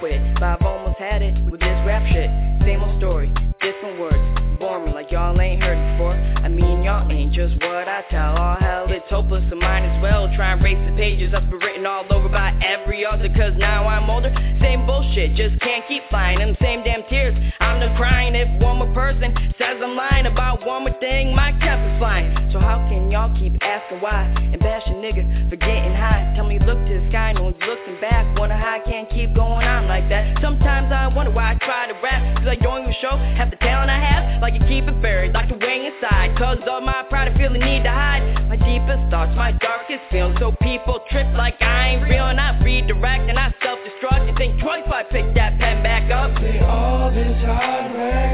[SPEAKER 18] Quit, but I've almost had it with this rap shit. Same old story, different words, boring like y'all ain't heard before. I mean y'all ain't just what Tell. All hell, it's hopeless, so might as well try and erase the pages that's been written all over by every author. Cause now I'm older, same bullshit, just can't keep flying. And the same damn tears, I'm done crying. If one more person says I'm lying about one more thing, my cap is flying. So how can y'all keep asking why and bash a nigga for getting high? Tell me look to the sky, no one's looking back. Wonder how I can't keep going on like that. Sometimes I wonder why I try to rap, cause I don't even show half the talent I have. Like I keep it buried, like the wing inside. Cause of my pride, I feel the need to hide my deepest thoughts, my darkest feelings. So people trip like I ain't real, and I redirect and I self-destruct. And think twice if I pick that pen back up.
[SPEAKER 13] all this hard work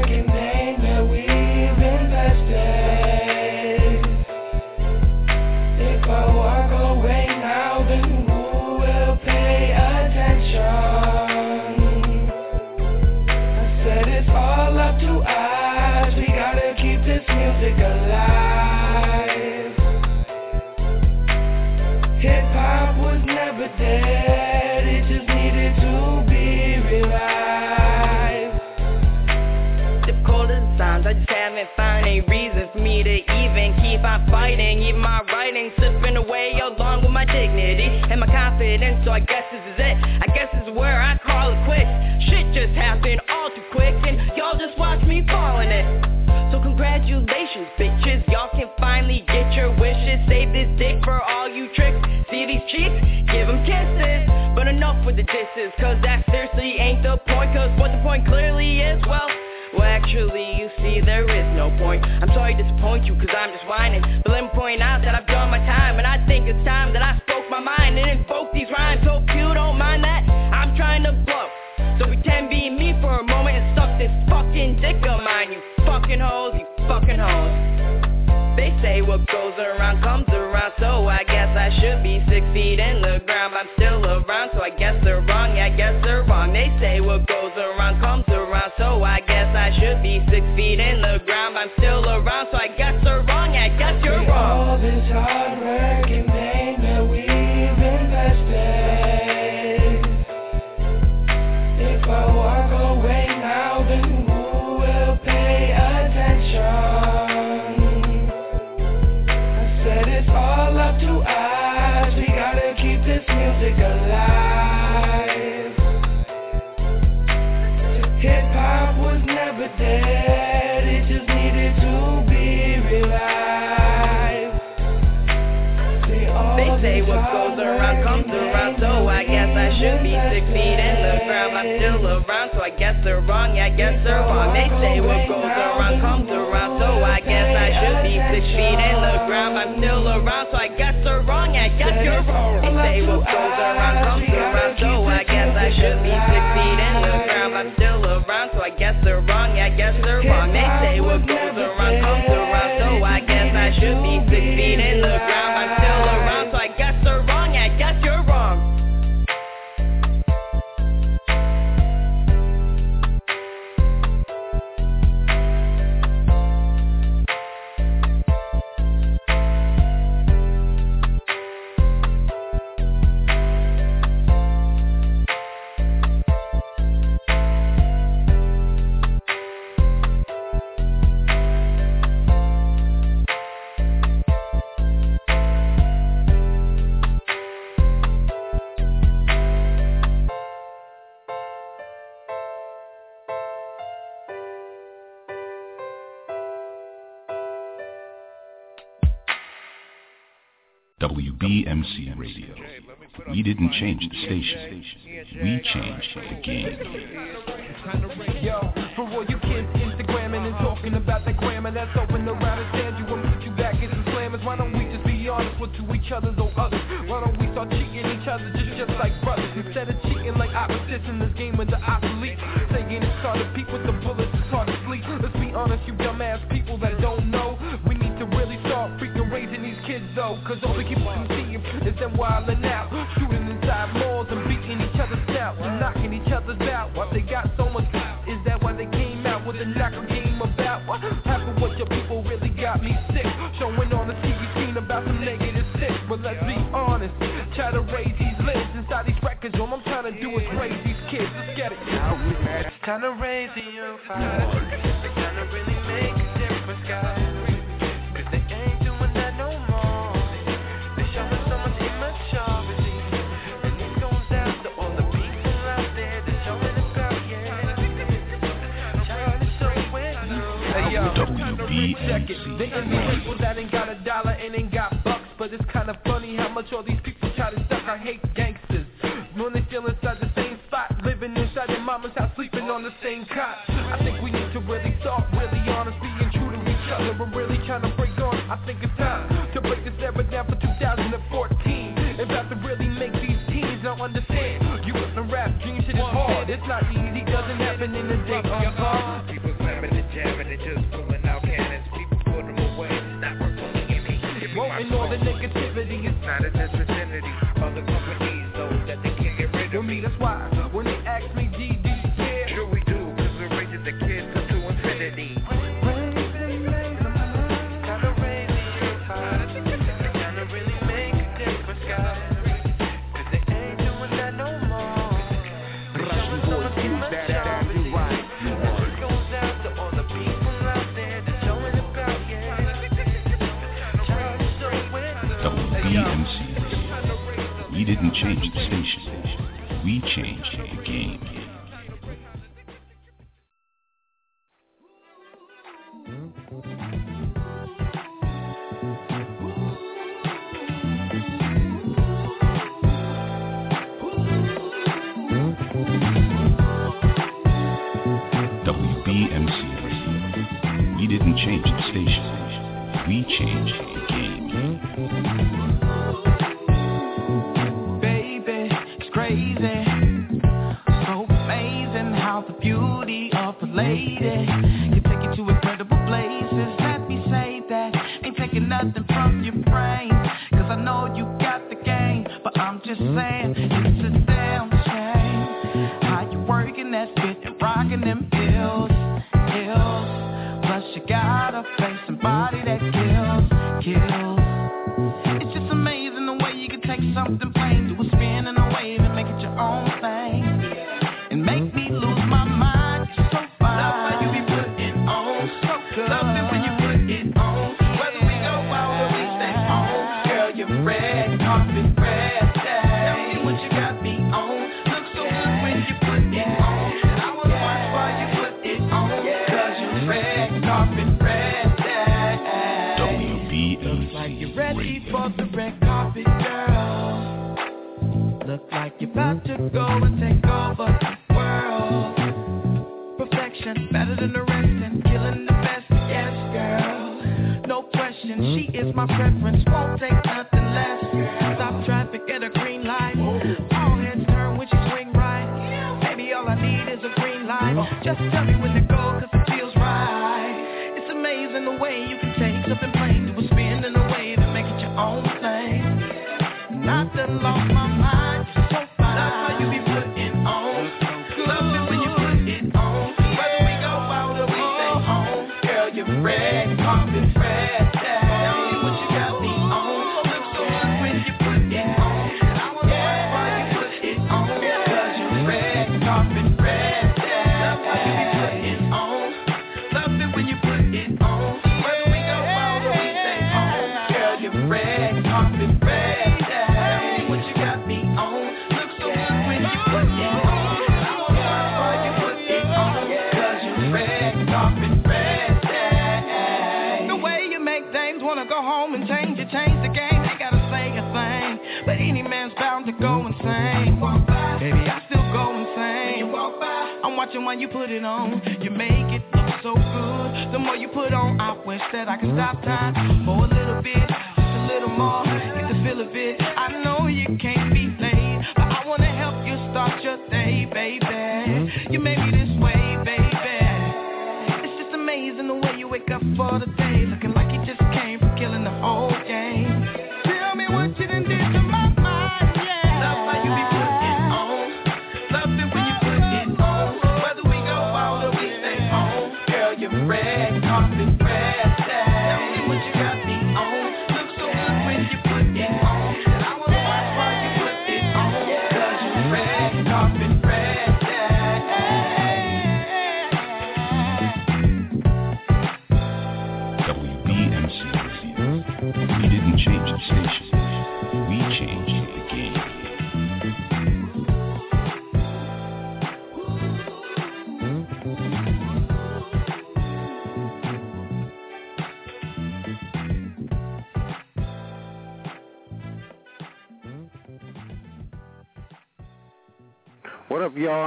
[SPEAKER 18] fighting. Even my writing slipping away along with my dignity and my confidence. So I guess this is it. I guess this is where I call it quits. Shit just happened all too quick, and y'all just watch me fall in it. So congratulations, bitches. Y'all can finally get your wishes. Save this dick for all you tricks. See these cheeks? Give them kisses. But enough with the disses, cause that seriously ain't the point. Cause what the point clearly is, well, well, actually, you see, there is no point. I'm sorry to disappoint you, cause I'm just whining. But let me point out that I've done my time, and I think it's time that I spoke my mind and invoke these rhymes. So you don't mind that, I'm trying to blow. So pretend be me for a moment and suck this fucking dick of mine, you fucking hoes, you fucking hoes. They say what goes around comes around, so I guess I should be six feet in the ground. But I'm still around, so I guess they're wrong. I guess they're wrong. They say what goes around comes around, so I guess I should be six feet in the ground. I'm still around, so I guess they're wrong. I guess you're wrong. They say what goes around comes
[SPEAKER 7] WBMC Radio. We didn't change the station. We changed the game.
[SPEAKER 19] Yo, for all you kids Instagramming and talking about that grammar that's open around and stand you and put you back into slammers. Why don't we just be honest with to each other or others? Why don't we start cheating each other just just like brothers instead of cheating like opposites in this game with the obsolete? Saying it's hard to peek with the bullets, it's hard to sleep. Let's be honest, you dumbass people that don't know. We need to really start freaking raising these kids though, cause all we keep them wildin' out, shooting inside malls and beating each other's snouts and knocking each other's out. What they got so much is that why they came out with a knocker game about what happened? What your people really got me sick, showing on the TV screen about some negative shit. But let's be honest, try to raise these lids inside these records. All I'm trying to do is raise these kids. Let's get it. It's time to raise the youth. It's time to really make a difference, guys. It. They envy people that ain't got a dollar and ain't got bucks. But it's kind of funny how much all these people try to suck. I hate gangsters. When they still inside the same spot, living inside their mama's house, sleeping on the same cot. I think we need to really talk, really honest, being true to each other. I'm really trying to break on. I think it's time to break this era down for 2014. About to really make these teens now understand. You listen to rap, dream shit is hard. It's not easy,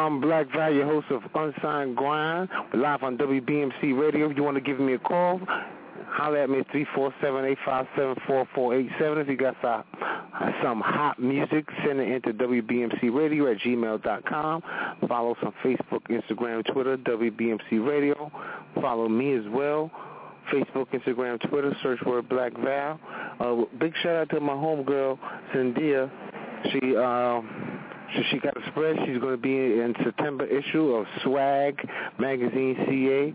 [SPEAKER 20] I'm
[SPEAKER 1] Black Value, host of Unsigned Grind. Live on WBMC Radio. If you want to give me a call, holler at me at 347-857-4487. If you got some, hot music, send it into WBMC Radio at gmail.com. Follow us on Facebook, Instagram, Twitter, WBMC Radio. Follow me as well. Facebook, Instagram, Twitter, search word Black Val. Uh, big shout out to my homegirl, Cynthia. She, uh, she, she got a spread. She's going to be in September issue of Swag Magazine CA.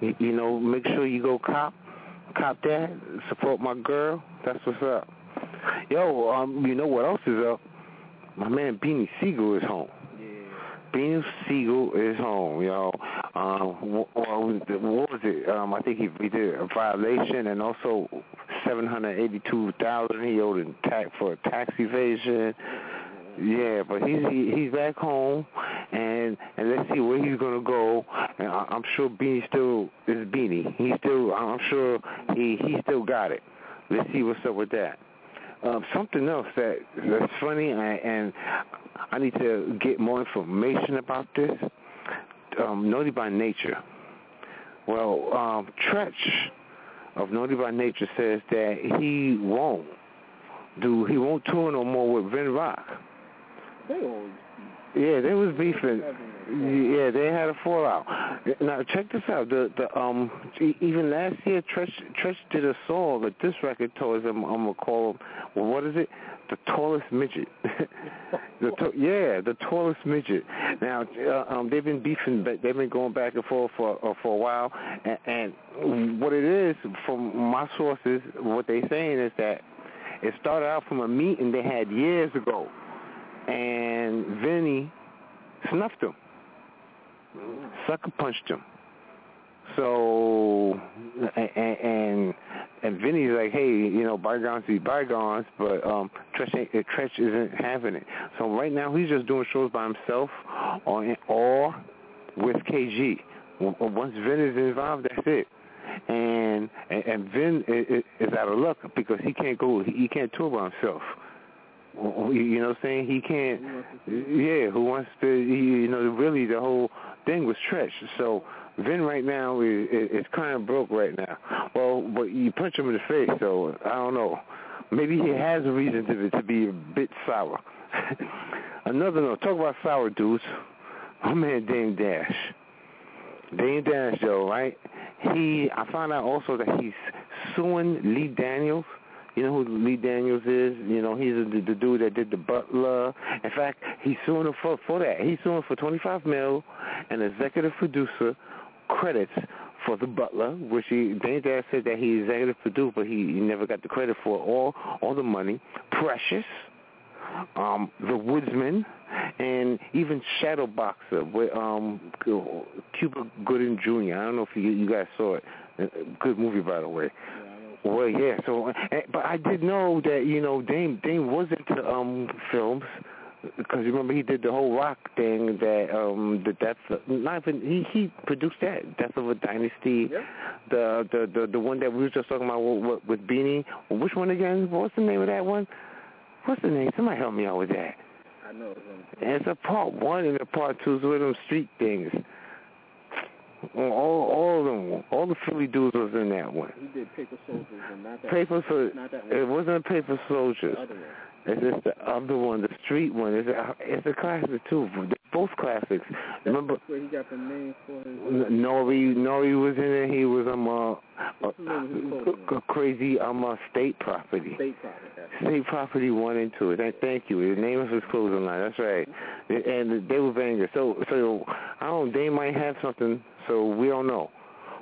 [SPEAKER 1] You, you know, make sure you go cop, cop that. Support my girl. That's what's up. Yo, um, you know what else is up? My man Beanie Sigel is home. Beanie Sigel is home, yo. Um, what was it? What was it? Um, I think he, he did a violation and also seven hundred eighty-two thousand he owed in tax for tax evasion. Yeah, but he's he, he's back home, and and let's see where he's gonna go. And I, I'm sure Beanie still is Beanie. He still, I'm sure he he still got it. Let's see what's up with that. Um, something else that that's funny, and, and I need to get more information about this. Um, Naughty by Nature. Well, um, Treach of Naughty by Nature says that he won't do he won't tour no more with Vin Rock.
[SPEAKER 10] They always
[SPEAKER 1] Yeah, they was beefing. Yeah, they had a fallout. Now check this out. The the um even last year, Treach Treach did a song, a diss record towards him. I'm gonna call him. Well, what is it? The tallest midget. the to- yeah, the tallest midget. Now uh, um they've been beefing. but They've been going back and forth for uh, for a while. And, and what it is, from my sources, what they saying is that it started out from a meeting they had years ago, and Vinny snuffed him, sucker punched him. So, and and, and Vinny's like, hey, you know, bygones be bygones, but um, ain't, uh, Treach isn't having it. So right now he's just doing shows by himself, or or with KG. Once Vin is involved, that's it. And and, and Vin is out of luck because he can't go, he can't tour by himself. You know what I'm saying? He can't. Yeah, who wants to? You know, really the whole thing was Treach. So Vin right now is is kind of broke right now. Well, but you punch him in the face, so I don't know. Maybe he has a reason to to be a bit sour. Another note. Talk about sour dudes. My man Dame Dash. Dame Dash, though, right? He. I found out also that he's suing Lee Daniels. You know who Lee Daniels is? You know, he's the, the dude that did the Butler. In fact, he's suing him for, for that. He's suing for 25 mil and executive producer credits for the Butler, which he Dame Dash said that he executive produced, but he, he never got the credit for all all the money. Precious, um, The Woodsman, and even Shadow Boxer with um, Cuba Gooding Jr. I don't know if you you guys saw it. Uh, Good movie, by the way. Well, yeah. So, eh, but I did know that you know Dame Dame was into um films because remember he did the whole rock thing that um the death not even he he produced that death of a dynasty the the the the one that we were just talking about with, with Beanie which one again what's the name of that one what's the name? Somebody help me out with that.
[SPEAKER 21] I know. It's
[SPEAKER 1] And it's a part one and a part two with them street things. All, all of them, all the Philly dudes was in that one.
[SPEAKER 21] He did Paper Soldiers and not that.
[SPEAKER 1] Paper so
[SPEAKER 21] Not that
[SPEAKER 1] it wasn't Paper Soldiers.
[SPEAKER 21] The other one.
[SPEAKER 1] It's just the other one, the street one. It's a, it's a classic too. They're both classics. Remember,
[SPEAKER 21] where he got the name for his.
[SPEAKER 1] Nori Nori was in it. He was um uh,
[SPEAKER 21] What's the name of his
[SPEAKER 1] uh,
[SPEAKER 21] clothing
[SPEAKER 1] crazy um uh, state property.
[SPEAKER 21] State property. that's it.
[SPEAKER 1] State property one and two. That, thank you. The name of his clothing line. That's right. And they were bangers. So so I don't. They might have something. So we don't know.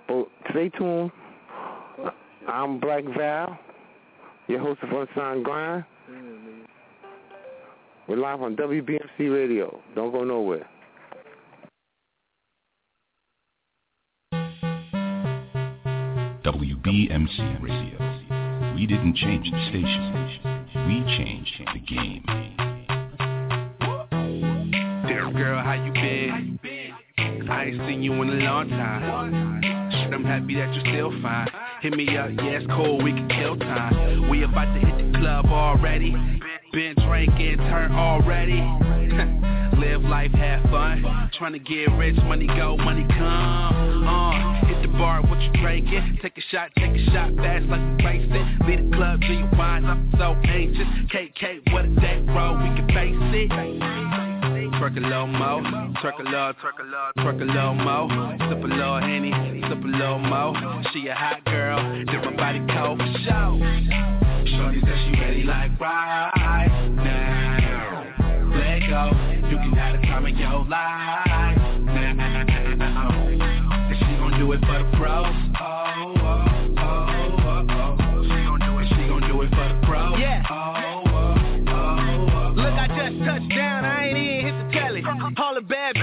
[SPEAKER 1] But stay tuned. I'm Black Val, your host of Unsigned Grind. We're live on WBMC Radio. Don't go nowhere.
[SPEAKER 7] WBMC Radio. We didn't change the station. We changed the game.
[SPEAKER 22] Damn girl, how you been? I ain't seen you in a long time. Shit, I'm happy that you're still fine. Hit me up, yeah, it's cool, we can kill time. We about to hit the club already. Been drinking, turn already. Live life, have fun. Trying to get rich, money go, money come. Uh, hit the bar, what you drinking? Take a shot, take a shot, fast like a racing. Lead the club, your wines, I'm so anxious. KK, what a day, bro, we can face it. Twerk a little mo, twerk a little, twerk a little, twerk a little mo. Sip a little henny, sip a little mo. She a hot girl, then my body cold for show. Shorty said she ready like right now. Let go, you can have the time of your life now. And she gon' do it for the pros.
[SPEAKER 14] Bad bad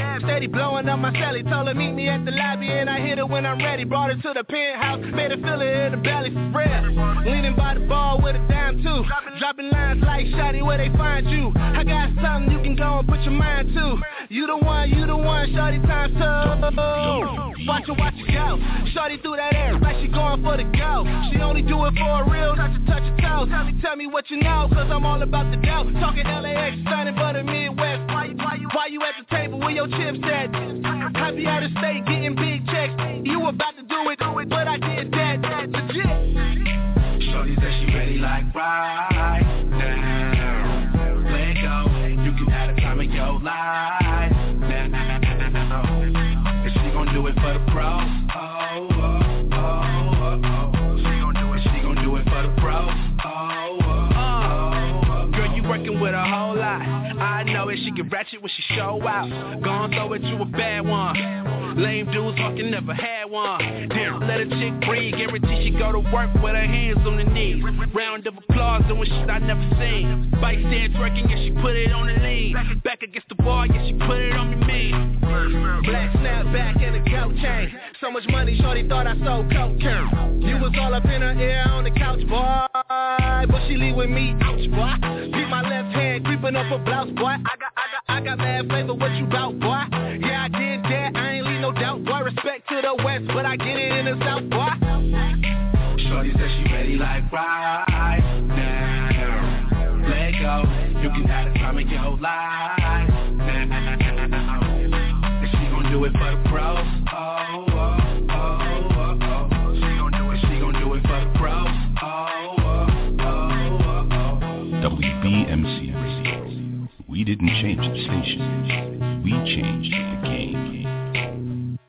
[SPEAKER 14] steady blowing up my celly. Told her meet me at the lobby and I hit her when I'm ready. Brought her to the penthouse, made her feel it in the belly for real. Leaning by the bar with a dime too. Dropping lines like Shotty where they find you. I got something you can go and put your mind to. You the one, you the one, Shorty times two. Watch her, watch her go. Shorty through that air like she going for the go. She only do it for a real, not to touch her toes. Tell me, tell me what you know, cause I'm all about the dough. Talking LAX, signing the Midwest. Why you, why you, why you at the table with your chips at? I be out of state getting big checks. You about to do it, on it, but I did that, that legit.
[SPEAKER 22] Shorty said she ready like right now. Let go, you can have the time of your life now. And she gon' do it for the pros. Oh, oh, oh, oh, oh. She gon' do it, she gon' do it for the pros. Working with a whole lot. I know it, she get ratchet when she show out. Gon' throw it to a bad one. Lame dudes fucking never had one. Damn, let a chick breathe. Guarantee she go to work with her hands on the knees. Round of applause doing shit I never seen. Bike stand twerking, yeah, she put it on the lean. Back against the wall, yeah, she put it on me mean.
[SPEAKER 14] Black snapback and a goat chain. So much money, shorty thought I sold cocaine. You was all up in her ear on the couch, boy. But she leave with me, ouch, boy. Beat my left hand, creeping up her blouse, boy. I got, I got, I got mad flavor, what you bout, boy? Yeah, I did that, I ain't leave no doubt, boy. Respect to the west, but I get it in the south, boy.
[SPEAKER 22] Shorty said she ready like right now. Let go, you can have the time of your life now. And she gon' do it for the pros. Oh,
[SPEAKER 7] We didn't change the station. We changed the game.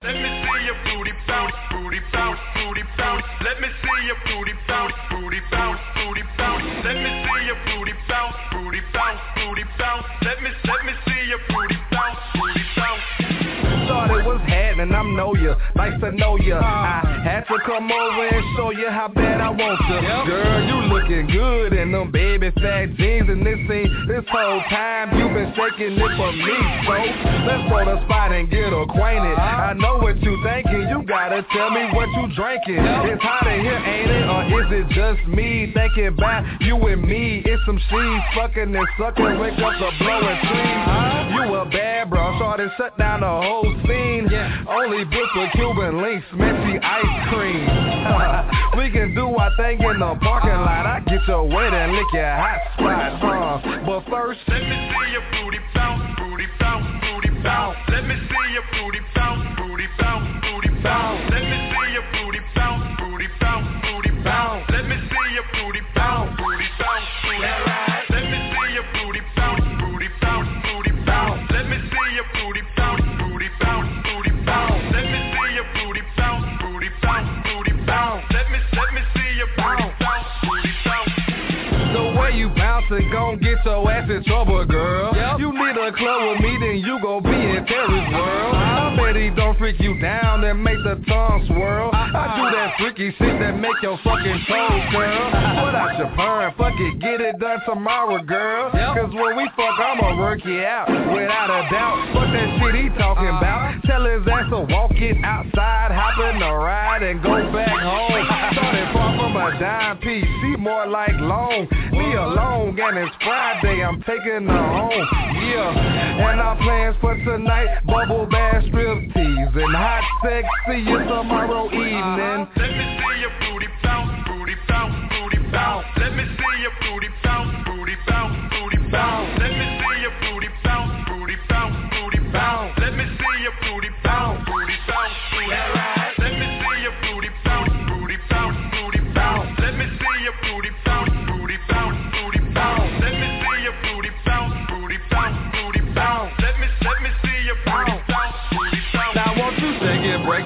[SPEAKER 16] Let me see your booty bounce, booty bounce, booty bounce. Let me see your booty
[SPEAKER 23] know ya, nice to know ya. I had to come over and show you how bad I want ya. Girl, you looking good in them baby fat jeans, and this ain't this whole time you been shaking it for me. So let's go to spot and get acquainted. Uh-huh. I know what you thinking, you gotta tell me what you drinking. It's hot in here, ain't it? Or is it just me thinking about you and me? It's some she's fucking and sucking, wake up the blowing trees. Uh-huh. You a bad bro, started shut down the whole scene. Only booked with Cuban links, Messi ice cream. we can do our thing in the parking lot. I get your wet and lick your hot spot, huh? But first,
[SPEAKER 16] let me see your booty bounce, booty bounce, booty bounce. Let me see your booty bounce, booty bounce, booty bounce.
[SPEAKER 23] Bouncing gon' get your ass in trouble, girl. You need a club with me, then you gon' be in Terry's world. I bet he don't freak you down and make the tongue swirl. I do that freaky shit that make your fucking toes curl. Put out your perm, fuck it, get it done tomorrow, girl. Cause when we fuck, I'ma work you out, without a doubt. Fuck that shit he talking uh-huh. about. Tell his ass to walk it outside, hop in the ride and go back home. From a dime piece, more like long. Me alone, and it's Friday, I'm taking her home. Yeah, and our plans for tonight, bubble bath strip tease and hot sex. See you tomorrow evening.
[SPEAKER 16] Uh-huh. Let me see your booty bounce, booty bounce, booty bounce. Let me see your booty bounce, booty bounce, booty bounce. Let me see your booty bounce, booty bounce, booty bounce. Let me see your booty bounce,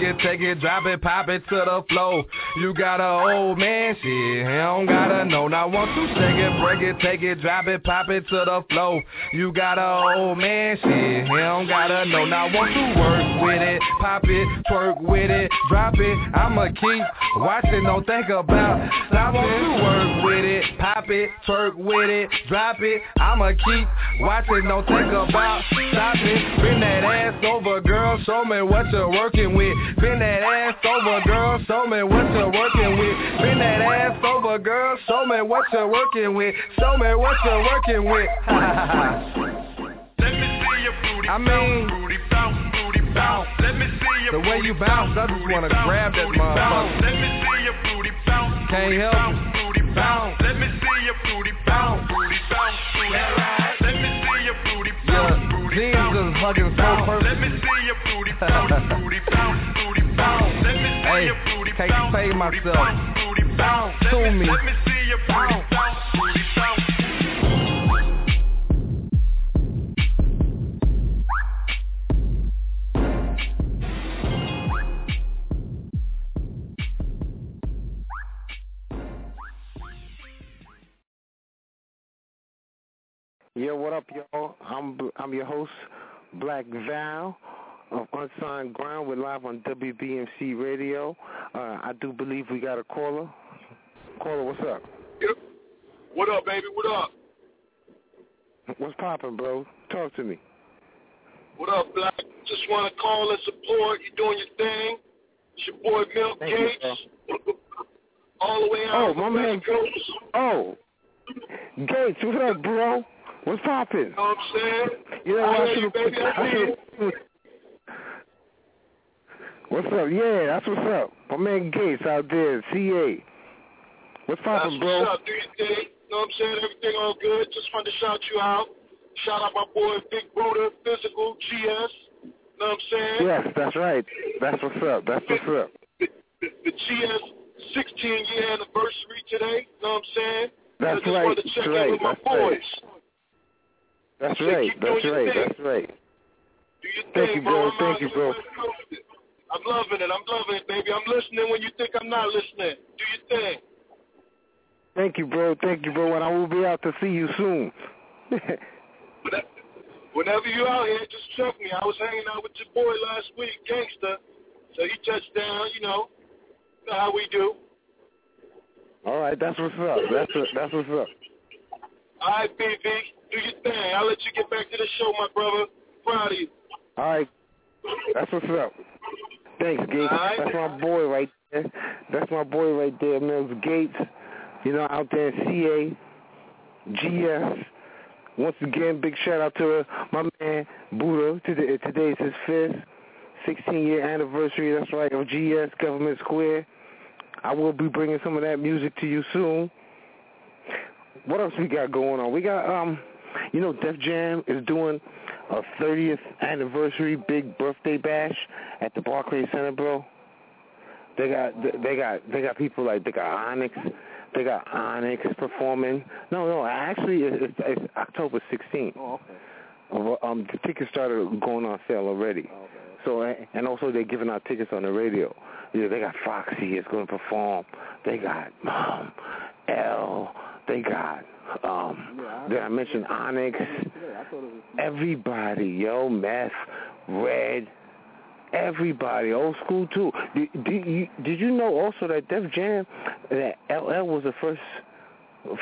[SPEAKER 23] it, take it, drop it, pop it to the floor. You got a old man shit, he don't gotta know. Now won't you shake it, break it, take it, drop it, pop it to the floor. You got a old man shit, he don't gotta know. Now won't you work with it, pop it, twerk with it, drop it. I'ma keep watching, don't think about. Now won't you work with it, pop it, twerk with it, drop it. I'ma keep watching, don't think about. Stop it, bring that ass over, girl. Show me what you're working with. Bend that ass over, girl. Show me what you're working with. Bend that ass over, girl. Show me what you're working with. Show me what you're working with.
[SPEAKER 16] Let me see your booty
[SPEAKER 23] I mean,
[SPEAKER 16] booty bounce, booty bounce. Let me see your
[SPEAKER 23] the way you bounce, I just wanna grab that motherfucker.
[SPEAKER 16] Let me see your booty bounce,
[SPEAKER 23] Can't help it.
[SPEAKER 16] booty bounce. Let me see your booty bounce, booty bounce, booty bounce. Let me see your booty bounce, booty bounce,
[SPEAKER 23] just hugging
[SPEAKER 16] bounce. Let me see your booty bounce, booty bounce, booty bounce. Let me see
[SPEAKER 23] Hey,
[SPEAKER 16] your booty
[SPEAKER 23] can't
[SPEAKER 16] bounce,
[SPEAKER 23] say myself.
[SPEAKER 16] bounce, booty bounce. Let
[SPEAKER 23] Sue
[SPEAKER 16] me
[SPEAKER 23] me.
[SPEAKER 16] let me see your booty bounce, booty bounce.
[SPEAKER 1] Yo, what up, y'all? I'm I'm your host, Black Val of Unsigned Grind. We're live on WBMC Radio. Uh, I do believe we got a caller. Caller, what's up? Yep.
[SPEAKER 16] What up, baby? What up?
[SPEAKER 1] What's poppin', bro? Talk to me.
[SPEAKER 16] What up, Black? Just want to call and support. You doing your thing. It's your boy Milk
[SPEAKER 1] Thank you,
[SPEAKER 16] Gates. All the way out
[SPEAKER 1] Oh, my man.
[SPEAKER 16] Coast.
[SPEAKER 1] Oh, Gates, what's up, bro? What's poppin'?
[SPEAKER 16] You know what I'm saying?
[SPEAKER 1] You know,
[SPEAKER 16] I
[SPEAKER 1] I
[SPEAKER 16] you,
[SPEAKER 1] should
[SPEAKER 16] baby. I
[SPEAKER 1] I
[SPEAKER 16] see you.
[SPEAKER 1] should What's up? Yeah, that's what's up. My man Gates out there, CA. What's poppin', bro?
[SPEAKER 16] what's up. Do your thing. You know what I'm saying? Everything all good. Just wanted to shout you out. Shout out my boy Big Buddha, Physical, GS. You know what I'm saying?
[SPEAKER 1] Yes, that's right. That's what's up. That's what's up.
[SPEAKER 16] The, the GS 16 year anniversary today. You know what I'm saying?
[SPEAKER 1] That's
[SPEAKER 16] I just
[SPEAKER 1] right.
[SPEAKER 16] wanted to check
[SPEAKER 1] That's
[SPEAKER 16] in
[SPEAKER 1] right.
[SPEAKER 16] with my
[SPEAKER 1] That's right. That's right. That's right. That's right.
[SPEAKER 16] Do your
[SPEAKER 1] Thank
[SPEAKER 16] thing,
[SPEAKER 1] you, bro. Thank you, bro.
[SPEAKER 16] I'm loving it. I'm loving it, baby. I'm listening when you think I'm not listening. Do your thing.
[SPEAKER 1] Thank you, bro. Thank you, bro. And I will be out to see you soon.
[SPEAKER 16] Whenever you out here, just check me. I was hanging out with your boy last week, Gangsta.
[SPEAKER 24] So he touched down, you know, you know how we do.
[SPEAKER 1] All right, that's what's up. That's what, that's what's up.
[SPEAKER 24] All right, BB, do your thing. I'll let you get back to the show, my brother. Proud of you.
[SPEAKER 1] All right, that's what's up. Thanks, Gates. That's my boy right there. That's my boy right there, Mills Gates. You know, out there in CA, GS. Once again, big shout out to my man Buddha. Today, today's his fifth 16 year anniversary. That's right, of GS Government Square. I will be bringing some of that music to you soon. What else we got going on? We got, um, you know, Def Jam is doing a 30th anniversary big birthday bash at the Barclays Center, bro. They got, they got, they got people like they got Onyx, they got Onyx performing. No, no, actually, it's, it's October 16th.
[SPEAKER 10] Oh, okay.
[SPEAKER 1] Um, the tickets started going on sale already.
[SPEAKER 10] Okay.
[SPEAKER 1] So and also they're giving out tickets on the radio. Yeah, they got Foxy is going to perform. They got um, L. They got um.
[SPEAKER 10] Yeah,
[SPEAKER 1] Did I mention Onyx?
[SPEAKER 10] It was.
[SPEAKER 1] Everybody, yo, Meth, Red, everybody, old school too. Did, did you did you know also that Def Jam, that LL was the first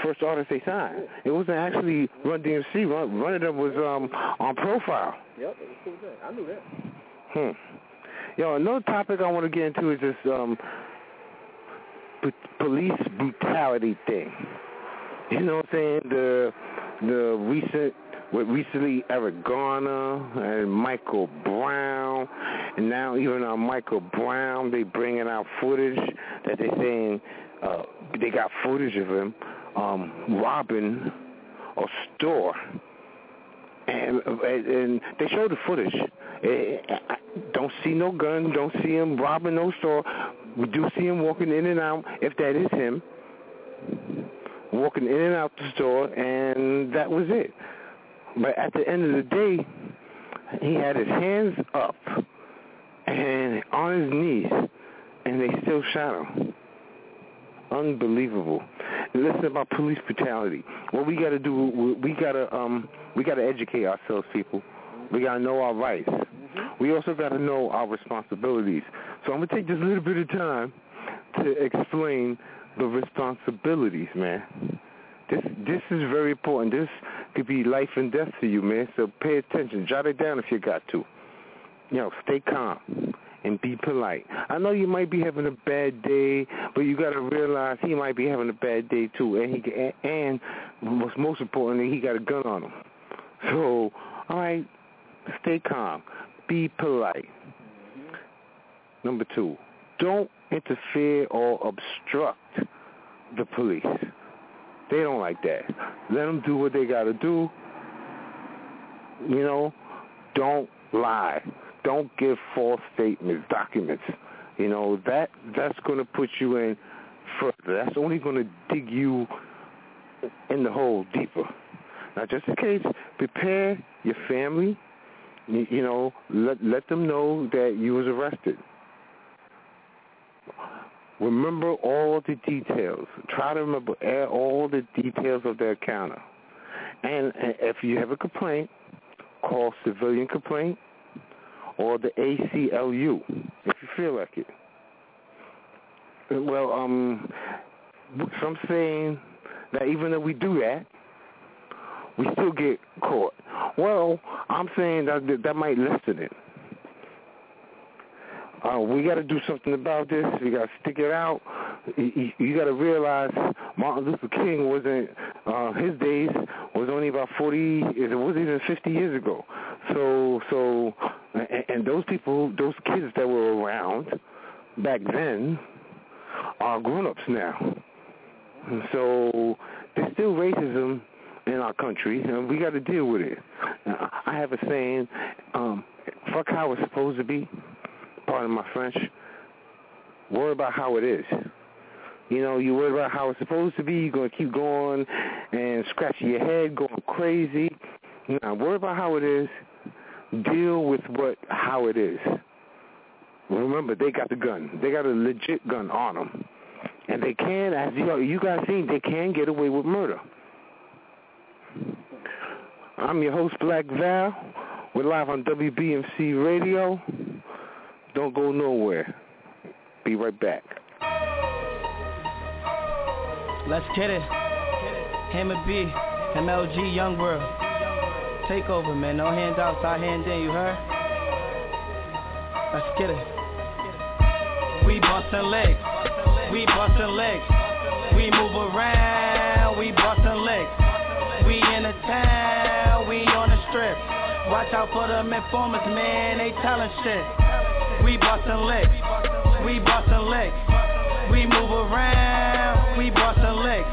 [SPEAKER 1] first artist they signed? It wasn't actually Run DMC. Run, Run It Up was um on Profile.
[SPEAKER 10] Yep, it was cool. I knew that.
[SPEAKER 1] Hmm. Yo, another topic I want to get into is this um p- police brutality thing. You know what I'm saying? The the recent with recently Eric Garner and Michael Brown, and now even on Michael Brown, they bringing out footage that they saying uh, they got footage of him um, robbing a store, and and they showed the footage. Eh, I don't see no gun, don't see him robbing no store. We do see him walking in and out, if that is him, walking in and out the store, and that was it. But at the end of the day, he had his hands up and on his knees, and they still shot him. Unbelievable. Listen about police brutality. What we got to do, we got to um, we got to educate ourselves, people. We got to know our rights. We also got to know our responsibilities. So I'm gonna take this little bit of time to explain the responsibilities, man. This this is very important. This could be life and death to you, man. So pay attention. Jot it down if you got to. You know, stay calm and be polite. I know you might be having a bad day, but you got to realize he might be having a bad day too, and he and most most importantly, he got a gun on him. So, all right, stay calm, be polite. Number two, don't interfere or obstruct the police. They don't like that. Let them do what they got to do. You know, don't lie. Don't give false statements, documents. You know that that's going to put you in further. That's only going to dig you in the hole deeper. Now, just in case, prepare your family. You, you know, let let them know that you was arrested. Remember all the details. Try to remember all the details of the encounter. And if you have a complaint, call civilian complaint or the ACLU if you feel like it. Well, um, some saying that even though we do that, we still get caught. Well, I'm saying that that might lessen it. Uh, we got to do something about this. We got to stick it out. You, you got to realize Martin Luther King wasn't. Uh, his days was only about forty. It wasn't even fifty years ago. So, so, and, and those people, those kids that were around back then, are grown-ups now. So there's still racism in our country, and we got to deal with it. Now, I have a saying: um, "Fuck how it's supposed to be." Pardon my French. Worry about how it is. You know, you worry about how it's supposed to be. You're gonna keep going and scratching your head, going crazy. Now, worry about how it is. Deal with what how it is. Remember, they got the gun. They got a legit gun on them, and they can, as you know, you guys seen, they can get away with murder. I'm your host, Black Val. We're live on WBMC Radio. Don't go nowhere. Be right back.
[SPEAKER 3] Let's get it. Hammer B, MLG, Young World. Take over, man. No handouts, I hand in, you heard? Let's get it. We bustin' legs. We bustin' legs. We move around. We bustin' legs. We in the town. We on the strip. Watch out for them informers, man. They tellin' shit. We bustin' legs. We bustin' legs. We move around. We bustin' legs.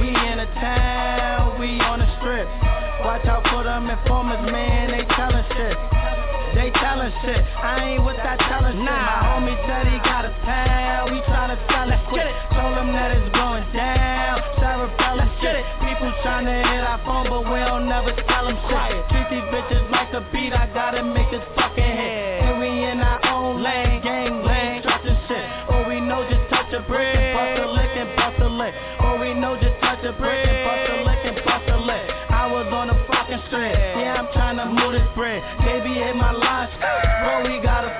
[SPEAKER 3] We in the town. We on the strip. Watch out for them informers, man. They tellin' shit. They tellin' shit. I ain't with that tellin' shit. My homie said he got a pound. We tryna sell it quick. Told him that it's going down. Sarah Bella shit. People tryna hit our phone, but we don't never tell them shit. Treat these bitches like a beat. I gotta make his fucking head. Own lane, gang lane, trustin' shit. Or we know just touch a brick and bust a lick and bust a lick. Or we know just touch a brick and bust a lick and bust a lick. I was on the fucking street. Yeah, I'm tryna move this bread. Baby hit my line. Bro, we got a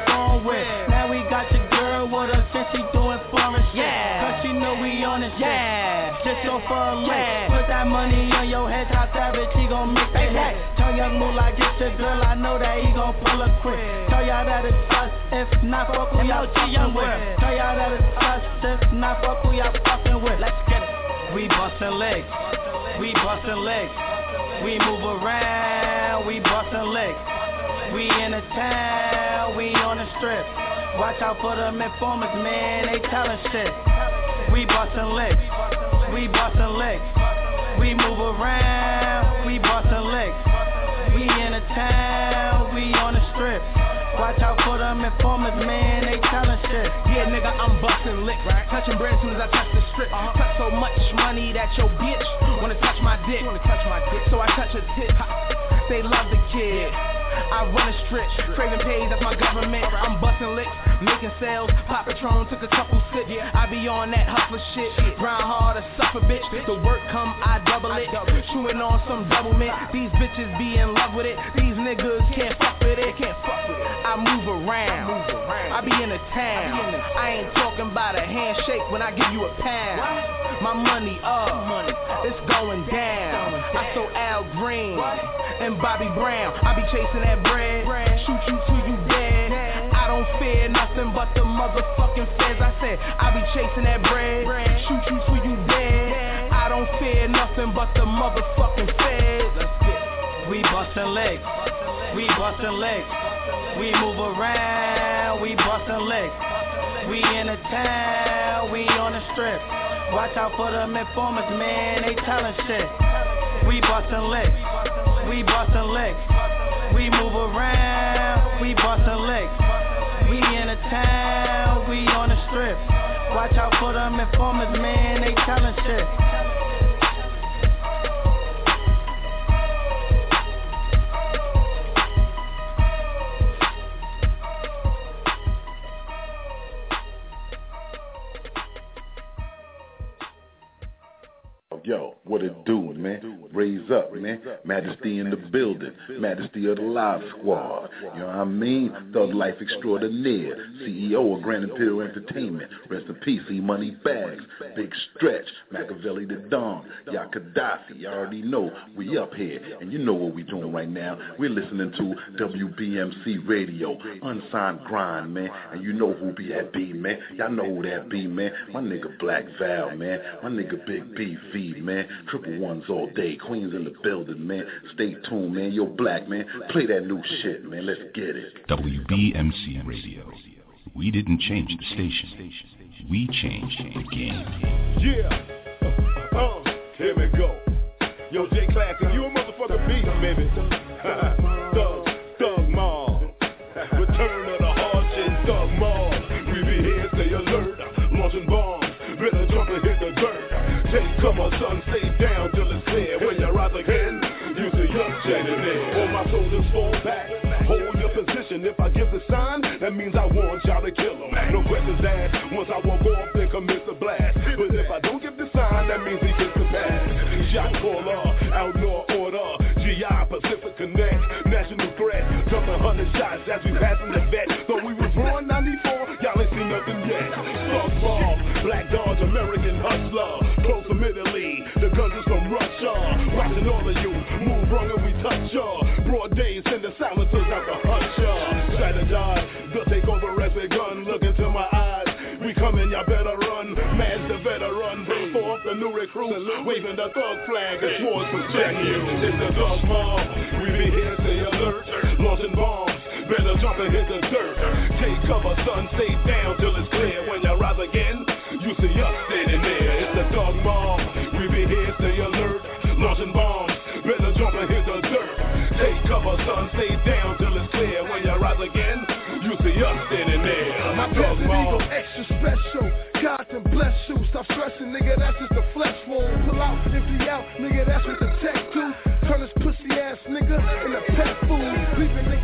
[SPEAKER 3] Tell young Moolah, get your girl, I know that he gon' pull up quick. Tell y'all that it's us, if not fuck who y'all young with. Tell y'all that it's us, if not fuck who y'all fucking with. Let's get it. We bustin' legs. We bustin' legs. We move around. We bustin' legs. We in the town. We on the strip. Watch out for them informers, man. They tellin' shit. We bustin' legs. We bustin' legs. We move around. We bustin'
[SPEAKER 25] Yeah, nigga, I'm bustin' lick. Right. Touching bread as soon as I touch the strip. Uh-huh. Touch so much money that your bitch wanna touch my dick. Wanna touch my dick. So I touch her tit. They love the kid. I run a strip, craving pays, that's my government. I'm busting licks, making sales. Pop Patron took a couple sips. I be on that hustler shit. Grind hard to suffer, bitch. The work come, I double it. Chewing on some double mint. These bitches be in love with it. These niggas can't fuck with it. Can't fuck with it. I move around. I be in the town. I ain't talking about a handshake when I give you a pound. My money up, it's going down. I saw Al Green and Bobby Brown. I be chasing that bread, bread. shoot you till you dead. I don't fear nothing but the motherfucking feds. I said I be chasing that bread, bread. shoot you till you dead. I don't fear nothing but the motherfucking feds.
[SPEAKER 3] We bustin' legs. We bustin' legs. We move around. We bustin' legs. We in the town. We on the strip. Watch out for them informers, man. They tellin' shit. We bustin' legs. We bustin' legs. We move around. We bustin' legs. We in the town. We on the strip. Watch out for them informers, man. They tellin' shit.
[SPEAKER 9] What it man? Raise up, man. Majesty in the building. Majesty of the live squad. You know what I mean? Thug Life Extraordinaire. CEO of Grand Imperial Entertainment. Rest in peace, E Money Bags. Big Stretch. Machiavelli the Don. Ya Gaddafi. You already know. We up here. And you know what we doing right now. We're listening to WBMC Radio. Unsigned Grind, man. And you know who be that be, man. Y'all know who that be, man. My nigga Black Val, man. My nigga Big BV, man. Triple ones all day. Queens in the building, man. Stay tuned, man. Yo, Black, man. Play that new shit, man. Let's get it.
[SPEAKER 7] WBMC Radio. We didn't change the station. We changed the game.
[SPEAKER 8] Yeah. Uh, here we go. Yo, J Classic, you a motherfucking beast, baby. Come on, son, stay down till it's clear. When you rise again, use the young janitor. All my soldiers fall back. Hold your position. If I give the sign, that means I want y'all to kill him. No questions asked. Once I walk off, they commit the blast. But if I don't give the sign, that means he gets the pass. Shot caller, outlaw order. GI, Pacific Connect, national threat. Dumping hundred shots as we passing the vet. Though we was born 94, y'all ain't seen nothing yet. Softball, black dogs, American hustler wrong, and all of you. Move wrong and we touch y'all. Broad days send the silencers out to hunt y'all. Strategize, the takeover has begun. Look into my eyes. We coming, y'all better run. Man's the veteran. Bring forth the new recruits. Waving the thug flag. It's wars protected. It's the thug mob. We be here, stay alert. Launching bombs. Better jump and hit the dirt. Take cover, son. Stay down till it's clear. When you rise again, you see us standing there. It's the thug mob. Take cover, son. Stay down till it's clear. When you rise again, you see us standing there.
[SPEAKER 26] My Desert Eagle extra special. God can bless you. Stop stressing, nigga. That's just a flesh wound. Pull out, empty out, nigga. That's what the tech do. Turn this pussy ass nigga into pet food. Leaving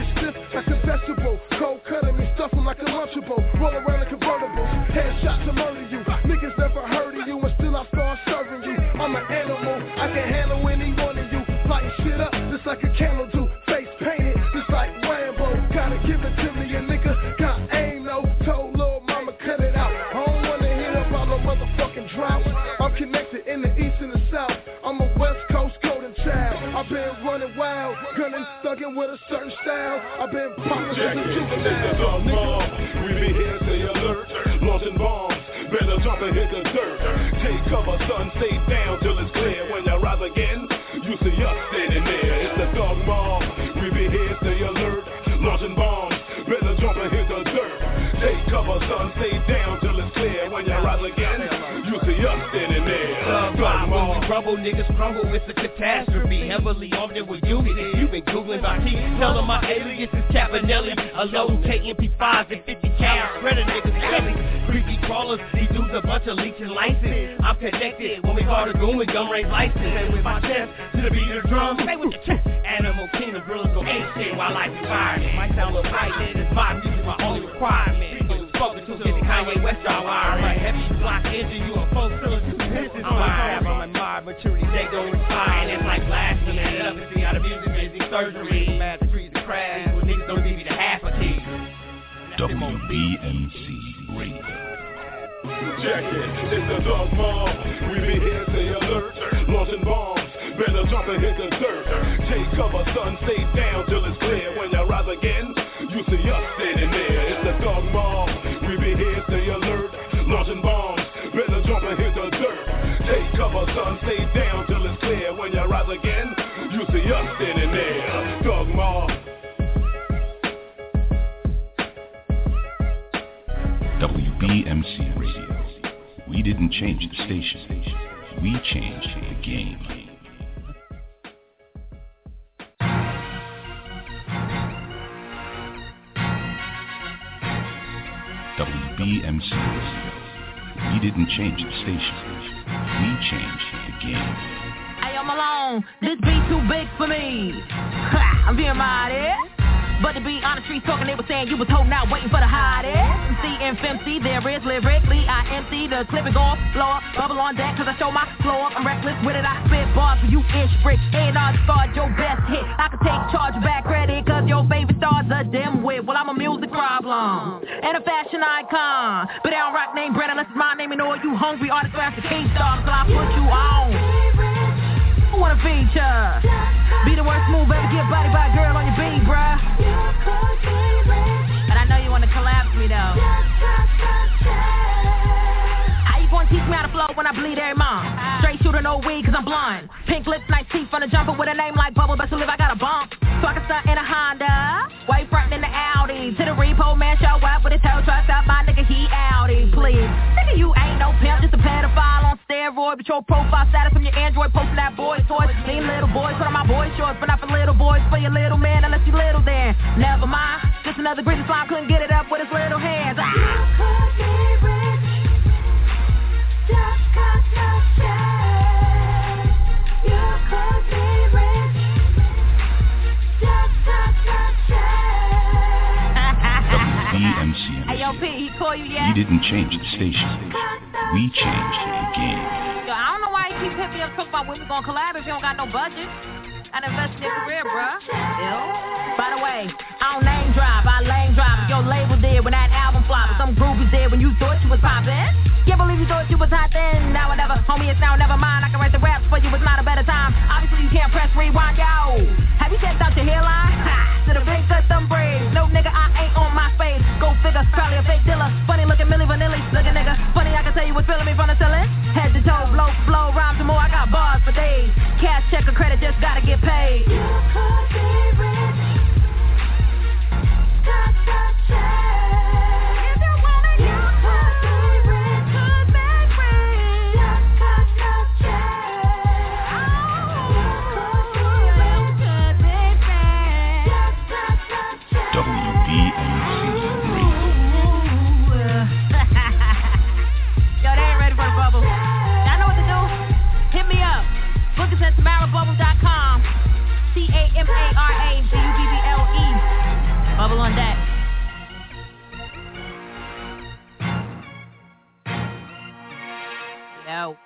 [SPEAKER 26] wild, gunning, thugging with a certain style. I've been popping since a
[SPEAKER 8] the
[SPEAKER 26] juvenile.
[SPEAKER 8] We be here, stay alert. Launching bombs. Better jump and hit the dirt. Take cover, son. Stay down till it's clear. When you rise again, you see us standing there. It's the thug mob. We be here, stay alert. Launching bombs. Better jump and hit the dirt. Take cover, son. Stay down till it's clear. When you rise again,
[SPEAKER 27] when we rumble, niggas crumble, it's a catastrophe. Heavily armed and with unity. You've been googling my teeth. Tell them my alias is Cabanelli. A load KMP5s and 50 cal. Spreader niggas belly. Creepy crawlers, these dudes a bunch of leeching license. I'm connected when we call the goon with gum range license. And with my chest to the beat of the drum. Stay with your chest. Animal kingdom, gorillas go ape shit while I be firing. Might sound a little frightened, it's my music, my only requirement. People spoken to the Kanye West jaw wiring. Heavy block engine, you a
[SPEAKER 7] WBMC Radio.
[SPEAKER 8] Check it, it's the thug mob. We be here, stay alert. Launching bombs, better jump and hit the dirt. Take cover, son, stay down till it's clear. When you rise again, you see us standing there. It's the thug mob. We be here, stay alert. Launching bombs, better jump and hit the dirt. Take cover, son, stay down till it's clear. When you rise again,
[SPEAKER 7] WBMC Radio. We didn't change the station. We changed the game. WBMC Radio. We didn't change the station. We changed the game.
[SPEAKER 28] Hey, I'm alone. This beat too big for me. I'm being mighty. But to be honest, streets talking, they were saying you was holding out, waiting for the hottest. MC and FMC, there is lyrically, I empty the clip go off floor. Bubble on deck, cause I show my floor. I'm reckless with it, I spit bars for you ish brick. And I start your best hit. I can take charge back credit, cause your favorite star's a dim wit. Well, I'm a music problem. And a fashion icon. But I don't rock name brand unless it's my name and all you hungry artists grab the king star, so I put you on. Who wanna feature? Be the worst move ever get body by a girl on your beat, bruh. But I know you wanna collapse me though. How you gonna teach me how to flow when I bleed every month? Straight shooter, no weed, cause I'm blind. Pink lips, nice teeth on a jumper with a name like Bubble, best live, I got a bump. So I can stunt in a Honda. White front in the Audi. To the repo, man, show up with his tail truck out. My nigga, he Audi, please. Nigga, you ain't no pimp, just a pedophile steroid. But your profile status from your Android posting that boy toys. Mean little boys, put on my boy shorts, but not for little boys, for your little man, unless you little then. Never mind, just another greasy slime couldn't get it up with his little hands. Ah.
[SPEAKER 7] WBMC
[SPEAKER 28] Hey, yo, P, he call you yet?
[SPEAKER 7] We didn't change the station. We changed the game.
[SPEAKER 28] Yo, I don't know why he keep hitting me up talking about when we gonna collab if you don't got no budget. And invest in your career, bruh. Yo. By the way, I don't name drop, I lane drop. Your label did when that album flopped. Some groupies did when you thought you was poppin'. Can't believe you thought you was hot then. Now or never, homie, it's now never mind. I can write the rap for you was not a better time. Obviously, you can't press rewind, yo. Have you checked out your hairline? Ha! To the Go figure, probably a fake dealer. Funny looking Milli Vanilli, looking nigga. Funny, I can tell you was feeling me from the ceiling. Head to toe, blow, blow, rhymes and more. I got bars for days. Cash check or credit, just gotta get paid. Book us at TamaraBubble.com. T-A-M-A-R-A-B-U-B-B-L-E. Bubble on deck. Yo.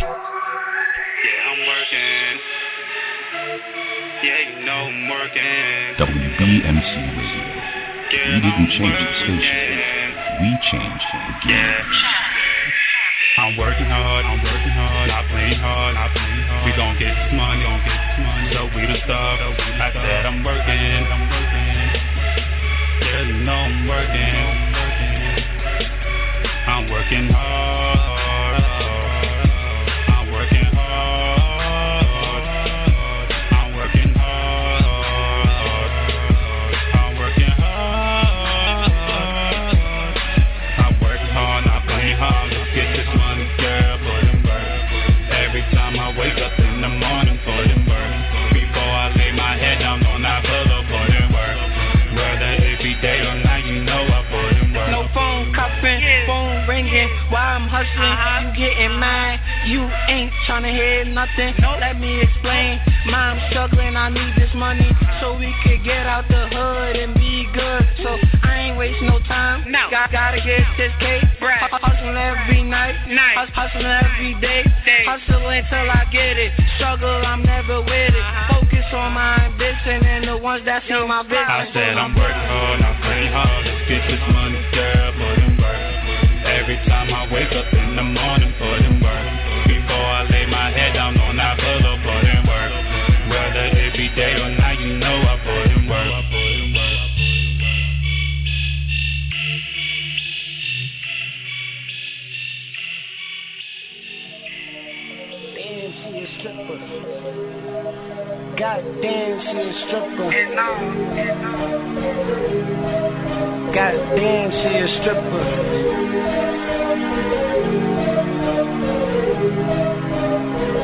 [SPEAKER 16] Yeah, I'm working. Yeah, you know I'm working.
[SPEAKER 7] WBMC Radio. We didn't change the station. We changed the game.
[SPEAKER 16] I'm working hard, I'm working hard, I playing hard. We gon' get this money, gon' get this money. So we done stop. I said I'm working, I'm working. You know I'm working. I'm working hard.
[SPEAKER 29] While I'm. You getting mad? You ain't tryna hear nothing. Let me explain. Mom struggling, I need this money so we could get out the hood and be good. So I ain't waste no time. No. Got, gotta get this cake. Hu- Hustling every night. Hus- Hustling every day. Hustle until I get it. Struggle, I'm never with it. Uh-huh. Focus on my ambition and the ones that see my vision.
[SPEAKER 16] I said I'm working hard, I play hard. Let's get this money, Every time I wake up in the morning, put in work. Before I lay my head down on that pillow, put in work. Whether it be day or night, you know I put
[SPEAKER 29] God damn, she a stripper. God damn, she a stripper.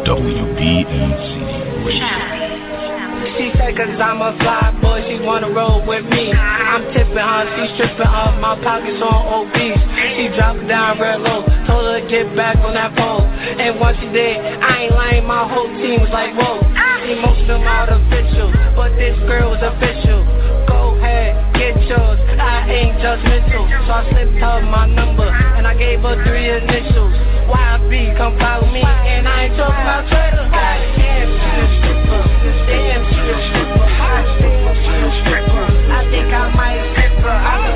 [SPEAKER 7] WBMC Radio.
[SPEAKER 29] She say cause I'm a fly boy, she wanna roll with me. I'm tipping her, she stripping off my pockets on obese. She dropping down real low, told her to get back on that pole. And once she did, I ain't lying, my whole team was like, whoa. Emotional, artificial, but this girl is official. Go ahead, get yours, I ain't judgmental. So I slipped her my number, and I gave her three initials. YB, come follow me, and I ain't talking about Twitter. Damn, she a stripper. Damn, she a stripper. I think I might strip her.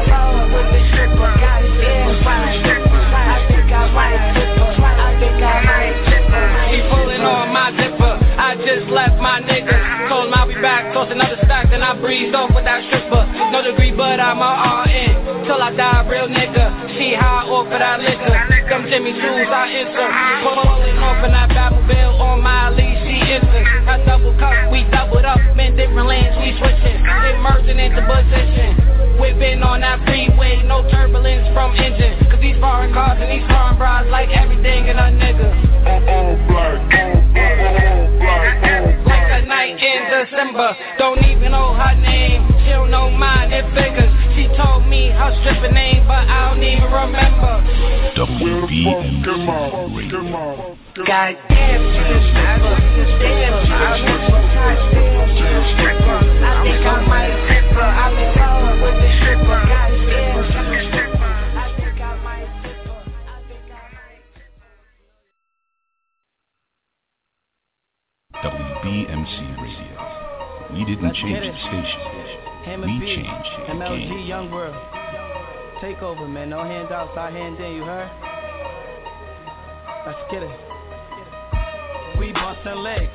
[SPEAKER 29] Left my nigga. Told him I'll be back, tossed another stack, then I breezed off with that stripper. No degree, but I'm a RN. Till I die, real nigga. She high off of that liquor. Them Jimmy Choos, I enter. Pulling off in that Batmobile on my leash, she enters. I double cup, we doubled up, in different lanes, we switching. They merging into position. Whipping on that freeway, no turbulence from engine. Cause these foreign cars and these foreign bras like everything in a nigga. Like a night in December, don't even know her name. She don't know mine, it figures. She told me her stripping name, but I don't even remember.
[SPEAKER 7] Radio.
[SPEAKER 29] God damn, she a stripper. Damn, stripper. Stripper. I think I might strip her. Love
[SPEAKER 7] We didn't
[SPEAKER 3] Let's
[SPEAKER 7] change the
[SPEAKER 3] it.
[SPEAKER 7] station.
[SPEAKER 3] Him
[SPEAKER 7] We
[SPEAKER 3] and
[SPEAKER 7] changed the
[SPEAKER 3] MLG,
[SPEAKER 7] game.
[SPEAKER 3] Young World. Take over, man. No handouts, I hand in, you heard? Let's get it. We bustin' legs.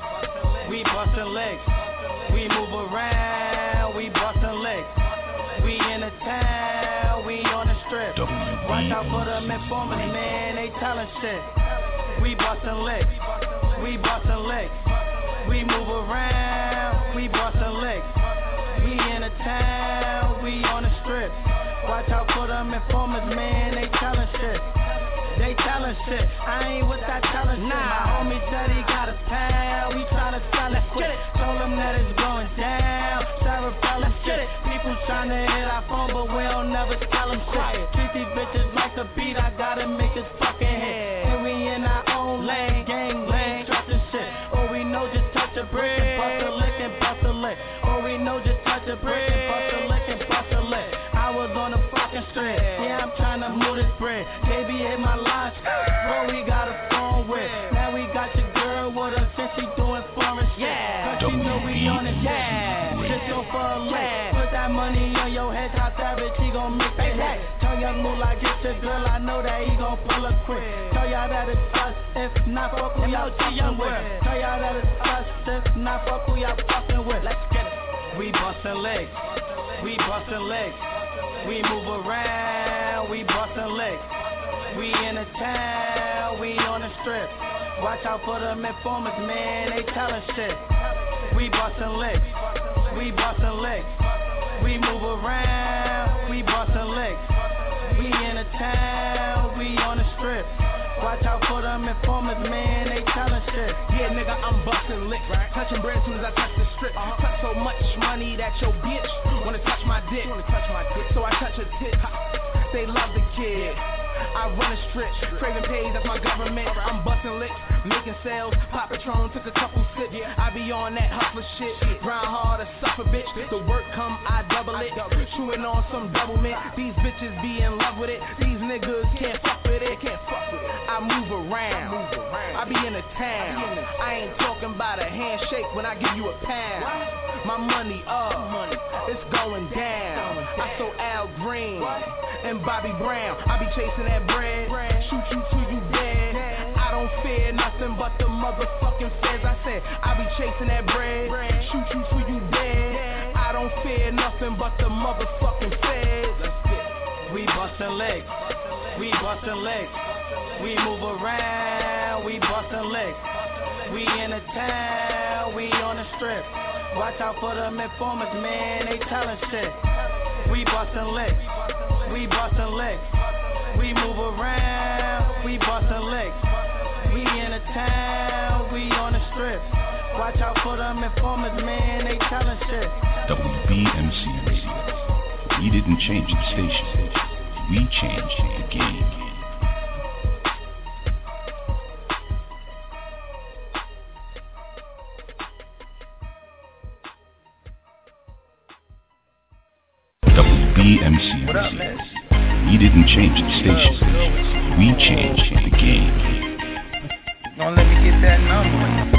[SPEAKER 3] We bustin' legs. We move around. We bustin' legs. We in the town. We on the strip. Watch out for them informers, man. They tellin' shit. We bustin' legs. We bustin' legs. We move around. We bustin' legs. We in the town. We on the strip. Watch out for them informers, man. They tellin' shit. They tellin' shit. I ain't with that tellin' shit. My homie said he got a pound. We tryna sell it quick. Told him that it's going down. Sarah Bella shit. People tryna hit our phone, but we don't never tell them shit. Treat these bitches like a beat. I gotta make his fucking head. And we in our own lane. Know just touch a bust a lick and bust a lick. I was on the fucking street. Yeah, I'm tryna move this bread. Hit my. Bro, we got a phone with. Now we got your girl with us since she doing foreign shit. Yeah. Cause she know we on it. Yeah. Just go for a lick. Put that money on your head. How savage he gon' make that hit. Tell young Moolah get your girl. I know that he gon' pull her quick. Tell y'all that it's us. If not, fuck who y'all fucking with. Tell y'all that it's us. If not, fuck who y'all fucking with. Let's get it. We bustin' legs. We bustin' legs. We move around. We bustin' legs. We in the town. We on the strip. Watch out for them informers, man. They tellin' shit. We bustin' legs. We bustin' legs. We move around. We bustin' legs. We in the town. We on. Watch out for them informers, man. They tellin' shit.
[SPEAKER 25] Yeah, nigga, I'm bustin' lick. Right. Touching bread soon as I touch the strip. Touch so much money that your bitch wanna touch my dick. Wanna touch my dick. So I touch her tit. They love the kid. I run a strip, craving pays, that's my government. I'm busting licks, making sales. Pop Patron took a couple sips. I be on that hustler shit. Grind hard to suffer, bitch. The work come, I double it. Chewing on some double mint. These bitches be in love with it. These niggas can't fuck Can't fuck with it. I move around. I be in the town. I ain't talking about a handshake when I give you a pound. My money up, money it's going down. I saw Al Green and Bobby Brown. I be chasing that bread, shoot you till you dead. I don't fear nothing but the motherfucking feds. I said I be chasing that bread, shoot you till you dead. I don't fear nothing but the motherfucking feds.
[SPEAKER 3] We bustin' legs. We bustin' legs. We move around. We bustin' legs. We in the town. We on the strip. Watch out for them informers, man. They tellin' shit. We bustin' legs. We bustin' legs. We move around. We bustin' legs. We in the town. We on the strip. Watch out for them informers, man. They tellin' shit.
[SPEAKER 7] WBMC. We didn't change the station. We changed the game. WBMC. We didn't change the station. We changed the game.
[SPEAKER 30] Don't let me get that number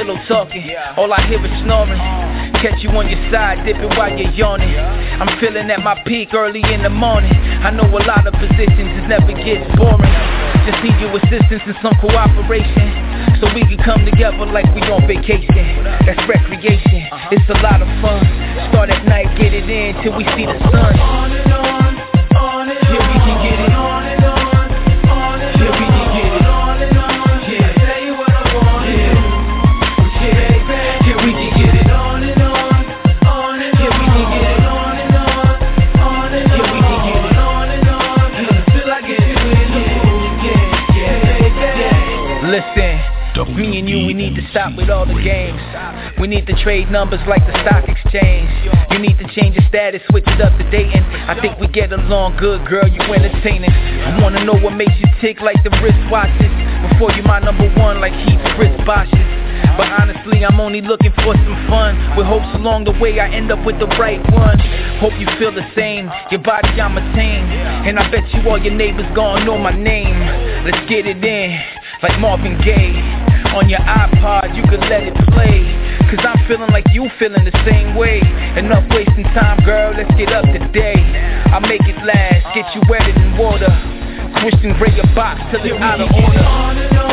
[SPEAKER 30] pillow talking, all I hear is snoring. Catch you on your side, dipping while you're yawning. I'm feeling at my peak early in the morning. I know a lot of positions, it never gets boring. Just need your assistance and some cooperation. So we can come together like we on vacation. That's recreation, it's a lot of fun. Start at night, get it in till we see the sun.
[SPEAKER 5] Stop with all the games. We need to trade numbers like the stock exchange. You need to change your status, switch it up to dating. I think we get along good, girl, you entertaining. I wanna know what makes you tick like the wristwatches. Before you my number one like Heat Chris Bosh's. But honestly, I'm only looking for some fun. With hopes along the way, I end up with the right one. Hope you feel the same. Your body, I'm a tame. And I bet you all your neighbors gonna know my name. Let's get it in, like Marvin Gaye. On your iPod, you can let it play. Cause I'm feeling like you feeling the same way. Enough wasting time, girl, let's get up today. I'll make it last, get you wetter than water. And break your box till it's out of order.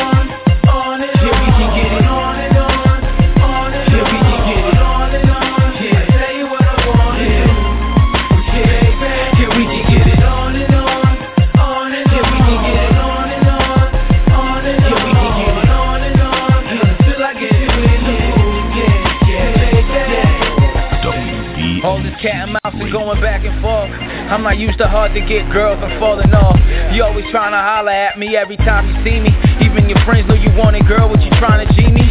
[SPEAKER 5] I'm not used to hard to get girls, I'm falling off. You always trying to holler at me every time you see me. Even your friends know you want it, girl, what you trying to G me?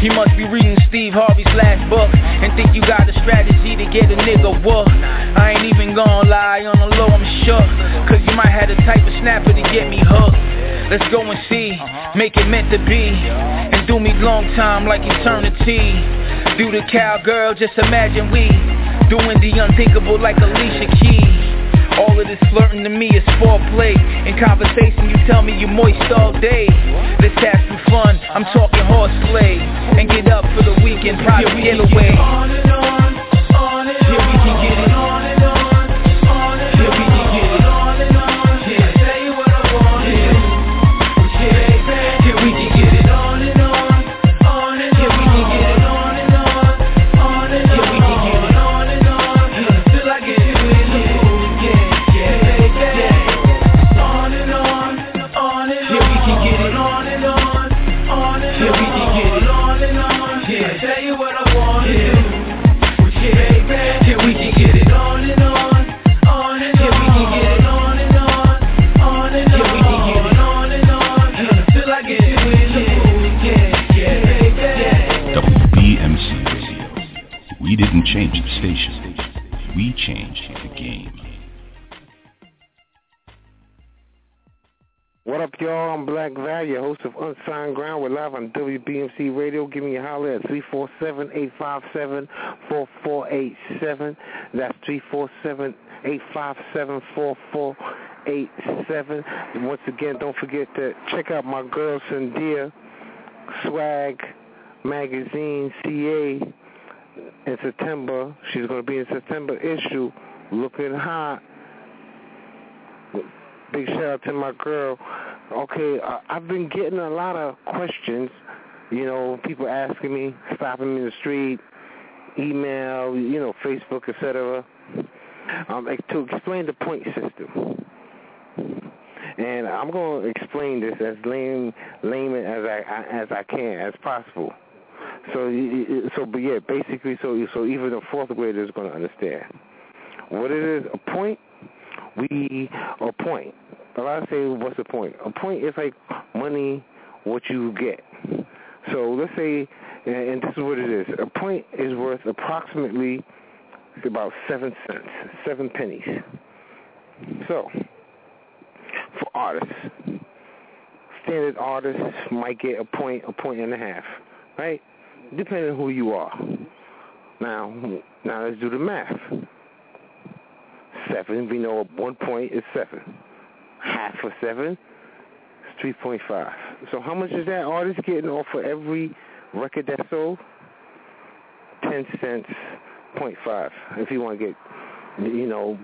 [SPEAKER 5] You must be reading Steve Harvey's last book and think you got a strategy to get a nigga whoop. I ain't even gonna lie, on the low I'm shook. Cause you might have the type of snapper to get me hooked. Let's go and see, make it meant to be. And do me long time like eternity. Do the cowgirl, just imagine we doing the unthinkable like Alicia Keys. All of this flirting to me is foreplay. In conversation, you tell me you're moist all day. Let's have some fun. I'm talking horseplay. And get up for the weekend, private getaway. Here
[SPEAKER 1] Value, host of Unsigned Grind. We're live on WBMC Radio. Give me a holler at 347-857-4487. That's 347-857-4487. And once again, don't forget to check out my girl Sandia Swag Magazine CA in September. She's going to be in September issue, looking hot. Big shout out to my girl. Okay, I've been getting a lot of questions. You know, people asking me, stopping me in the street, email, you know, Facebook, etc. Um, to explain the point system. And I'm going to explain this as lame, layman as I as I can, as possible. So, so, but yeah, basically, so so even a fourth grader is going to understand what it is. A point we a point. A lot of say, what's the point? A point is like money, what you get. So let's say, and and this is what it is. A point is worth approximately about seven cents, seven pennies. So, for artists, standard artists might get a point, a point and a half, right? Depending on who you are. Now, now let's do the math seven. We know one point is seven. Half of seven is three point five. So how much is that artist getting off for every record that sold? Ten cents, point five. If you want to get, you know,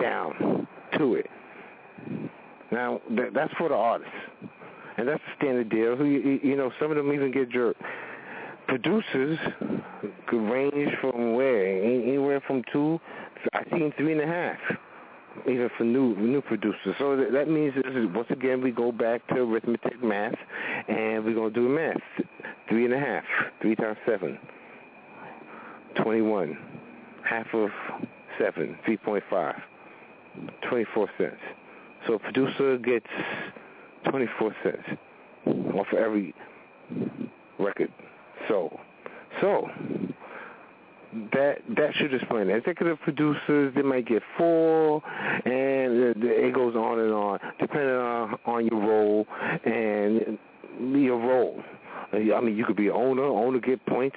[SPEAKER 1] down to it. Now that, that's for the artist. and that's the standard deal. Who you, you know, some of them even get jerked. Producers could range from where anywhere from two I seen three and a half, even for new new producers. So that, means once again we go back to arithmetic math, and we're gonna do math. Three and a half, three times seven, twenty-one. Half of seven, three point five, twenty-four cents. So a producer gets twenty-four cents off of every record So, so that that should explain it. Executive producers, they might get four, and it goes on and on, depending on, on your role and your role. I mean, you could be an owner. Owner get points.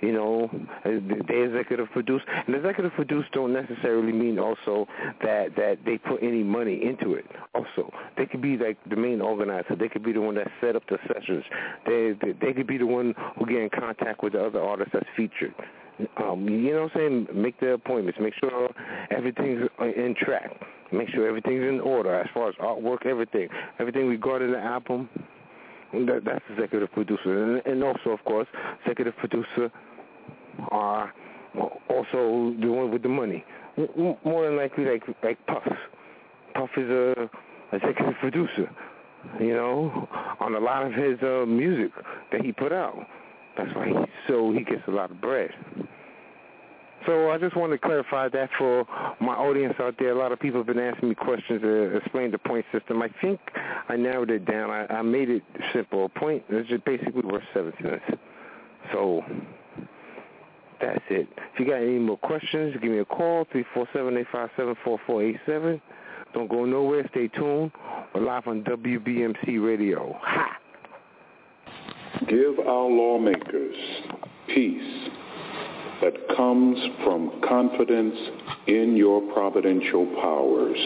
[SPEAKER 1] You know, uh, they executive produce, and executive produce don't necessarily mean also that that they put any money into it. Also, they could be like the main organizer. They could be the one that set up the sessions. They they, they could be the one who get in contact with the other artists that's featured. Um, you know what I'm saying? Make the appointments. Make sure everything's in track. Make sure everything's in order as far as artwork, everything, everything regarding the album. That, that's executive producer, and, and also, of course, executive producer are also the one with the money. More than likely, like like Puff. Puff is a executive producer, you know, on a lot of his uh, music that he put out. That's why he so he gets a lot of bread. So I just want to clarify that for my audience out there. A lot of people have been asking me questions to explain the point system. I think I narrowed it down. I, I made it simple. A point is just basically worth seven cents. So that's it. If you got any more questions, give me a call, three four seven eight five seven four four eight seven. Don't go nowhere. Stay tuned. We're live on WBMC Radio. Ha!
[SPEAKER 31] Give our lawmakers peace that comes from confidence in your providential powers.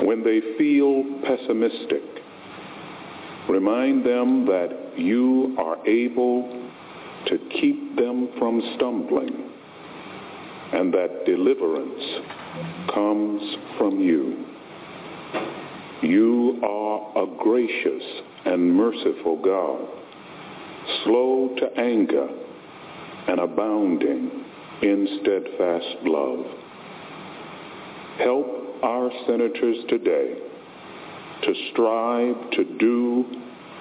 [SPEAKER 31] When they feel pessimistic, remind them that you are able to keep them from stumbling and that deliverance comes from you. You are a gracious and merciful God, slow to anger and abounding in steadfast love. Help our senators today to strive to do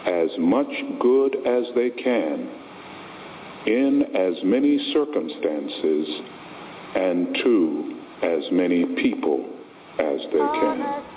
[SPEAKER 31] as much good as they can in as many circumstances and to as many people as they can.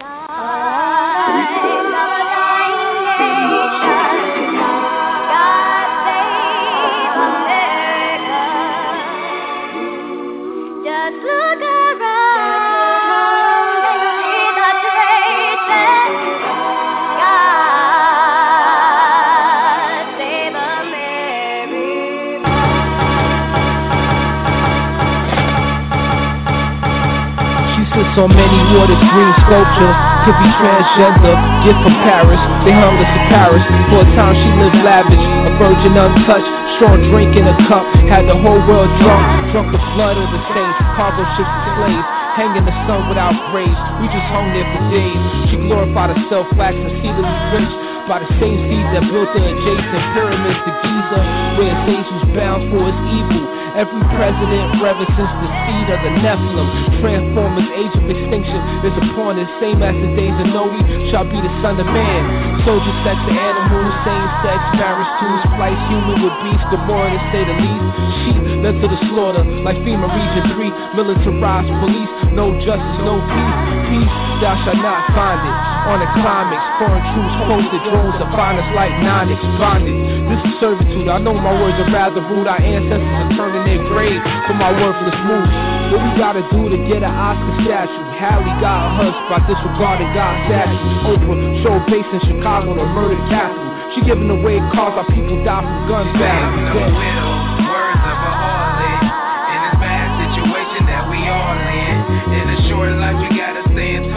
[SPEAKER 19] On many waters, green sculpture. Could be transgender, gift from Paris. They hung us in Paris. For a time she lived lavish, a virgin untouched. Strong drink in a cup, had the whole world drunk. Drunk the blood of the saints, cargo ships of slaves. Hang in the sun without graves. We just hung there for days. She glorified herself, waxed exceedingly rich by the same seeds that built the adjacent pyramids to Giza, where its angels bound for its evil. Every president ever since the seed of the Nephilim, Transformers, age of extinction is upon us. Same as the days of Noe shall be the son of man. Soldier sex to animals, same sex, marriage to splice human with beast, Gomorrah to say the least. Sheep led to the slaughter, like FEMA Region 3, militarized police, no justice, no peace. Peace, thou shalt not find it. On the climax, foreign troops posted, drones find us like Nonix bonded. This is servitude, I know my words are rather rude. Our ancestors are turning their grave for my worthless moves. What we gotta do to get an Oscar statue? Halle got a hush by disregarding God's statutes. Oprah show base in Chicago, the murder capital. She giving away cars while people die from gun battles.
[SPEAKER 32] Words of a harlot in this bad situation that we all in. In a short life, we gotta stand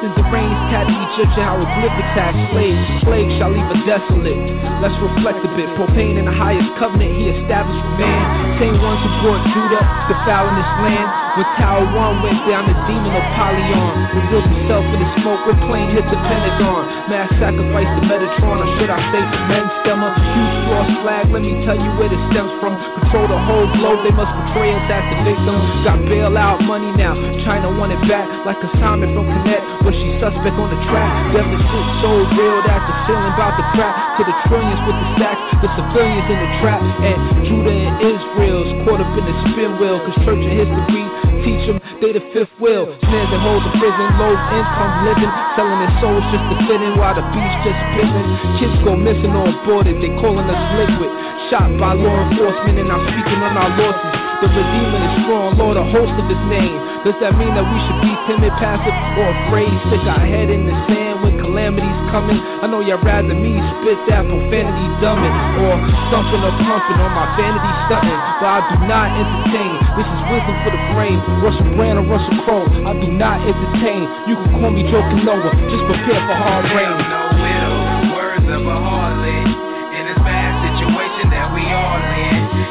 [SPEAKER 19] acting deranged, cat each judging hieroglyphics have slaves. Slaves shall leave a desolate. Let's reflect a bit. Propane in the highest covenant he established for man. Same ones who brought Judah defiling this land. When Tower 1 went down, the demon of Polyon reveals himself in the smoke when plane hit the Pentagon. Mass sacrifice to Metatron, or should I say men stemmer? Huge cross flag, let me tell you where it stems from. Control the whole globe, they must betray us as the victim. Got bailout money now, China want it back like a Simon from Connect, but she suspect on the track. Shit so real that the ceiling about to crack. To the trillions with the stacks, the civilians in the trap. And Judah and Israel's caught up in the spin wheel, cause church and history teach them they the fifth wheel. Snares that hold the prison, low income living, selling their souls just to fit in while the beast just pissing. Kids go missing or aborted, they calling us liquid. Shot by law enforcement and I'm speaking on our losses. The Redeemer is strong, Lord, a host of his name. Does that mean that we should be timid, passive, or afraid? Stick our head in the sand when calamity's coming? I know y'all rather me spit that profanity dumbing, or thumping or pumping on my vanity stunting. But I do not entertain. This is wisdom for the frame. Russell Brand or Russell Crowe. I do not entertain. You can call me Joe Canoa. Just prepare for hard rain.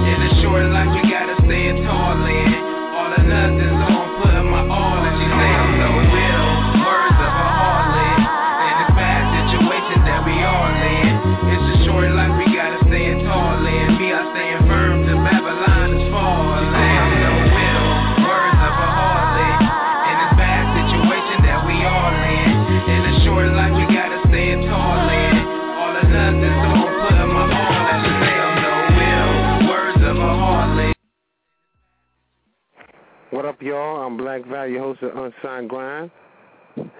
[SPEAKER 22] In. A short life, we gotta stand tall in. All or nothing's
[SPEAKER 1] What up, y'all? I'm Black Value, host of Unsigned Grind.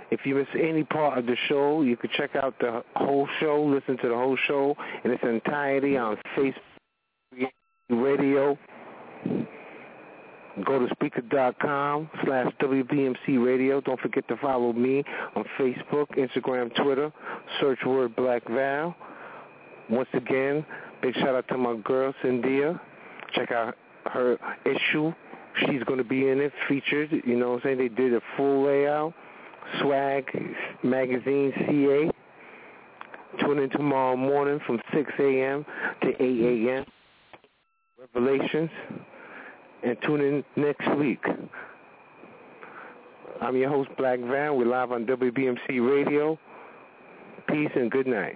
[SPEAKER 1] If you miss any part of the show, you can check out the whole show, listen to the whole show in its entirety on Facebook Radio. Go to Spreaker.com slash WBMC Radio. Don't forget to follow me on Facebook, Instagram, Twitter. Search word Black Val. Once again, big shout out to my girl, Cynthia. Check out her issue. She's going to be in it, featured. You know what I'm saying? They did a full layout. Swag Magazine CA. Tune in tomorrow morning from 6 a.m. to 8 a.m. Revelations. And tune in next week. I'm your host, Black Val. We're live on WBMC Radio. Peace and good night.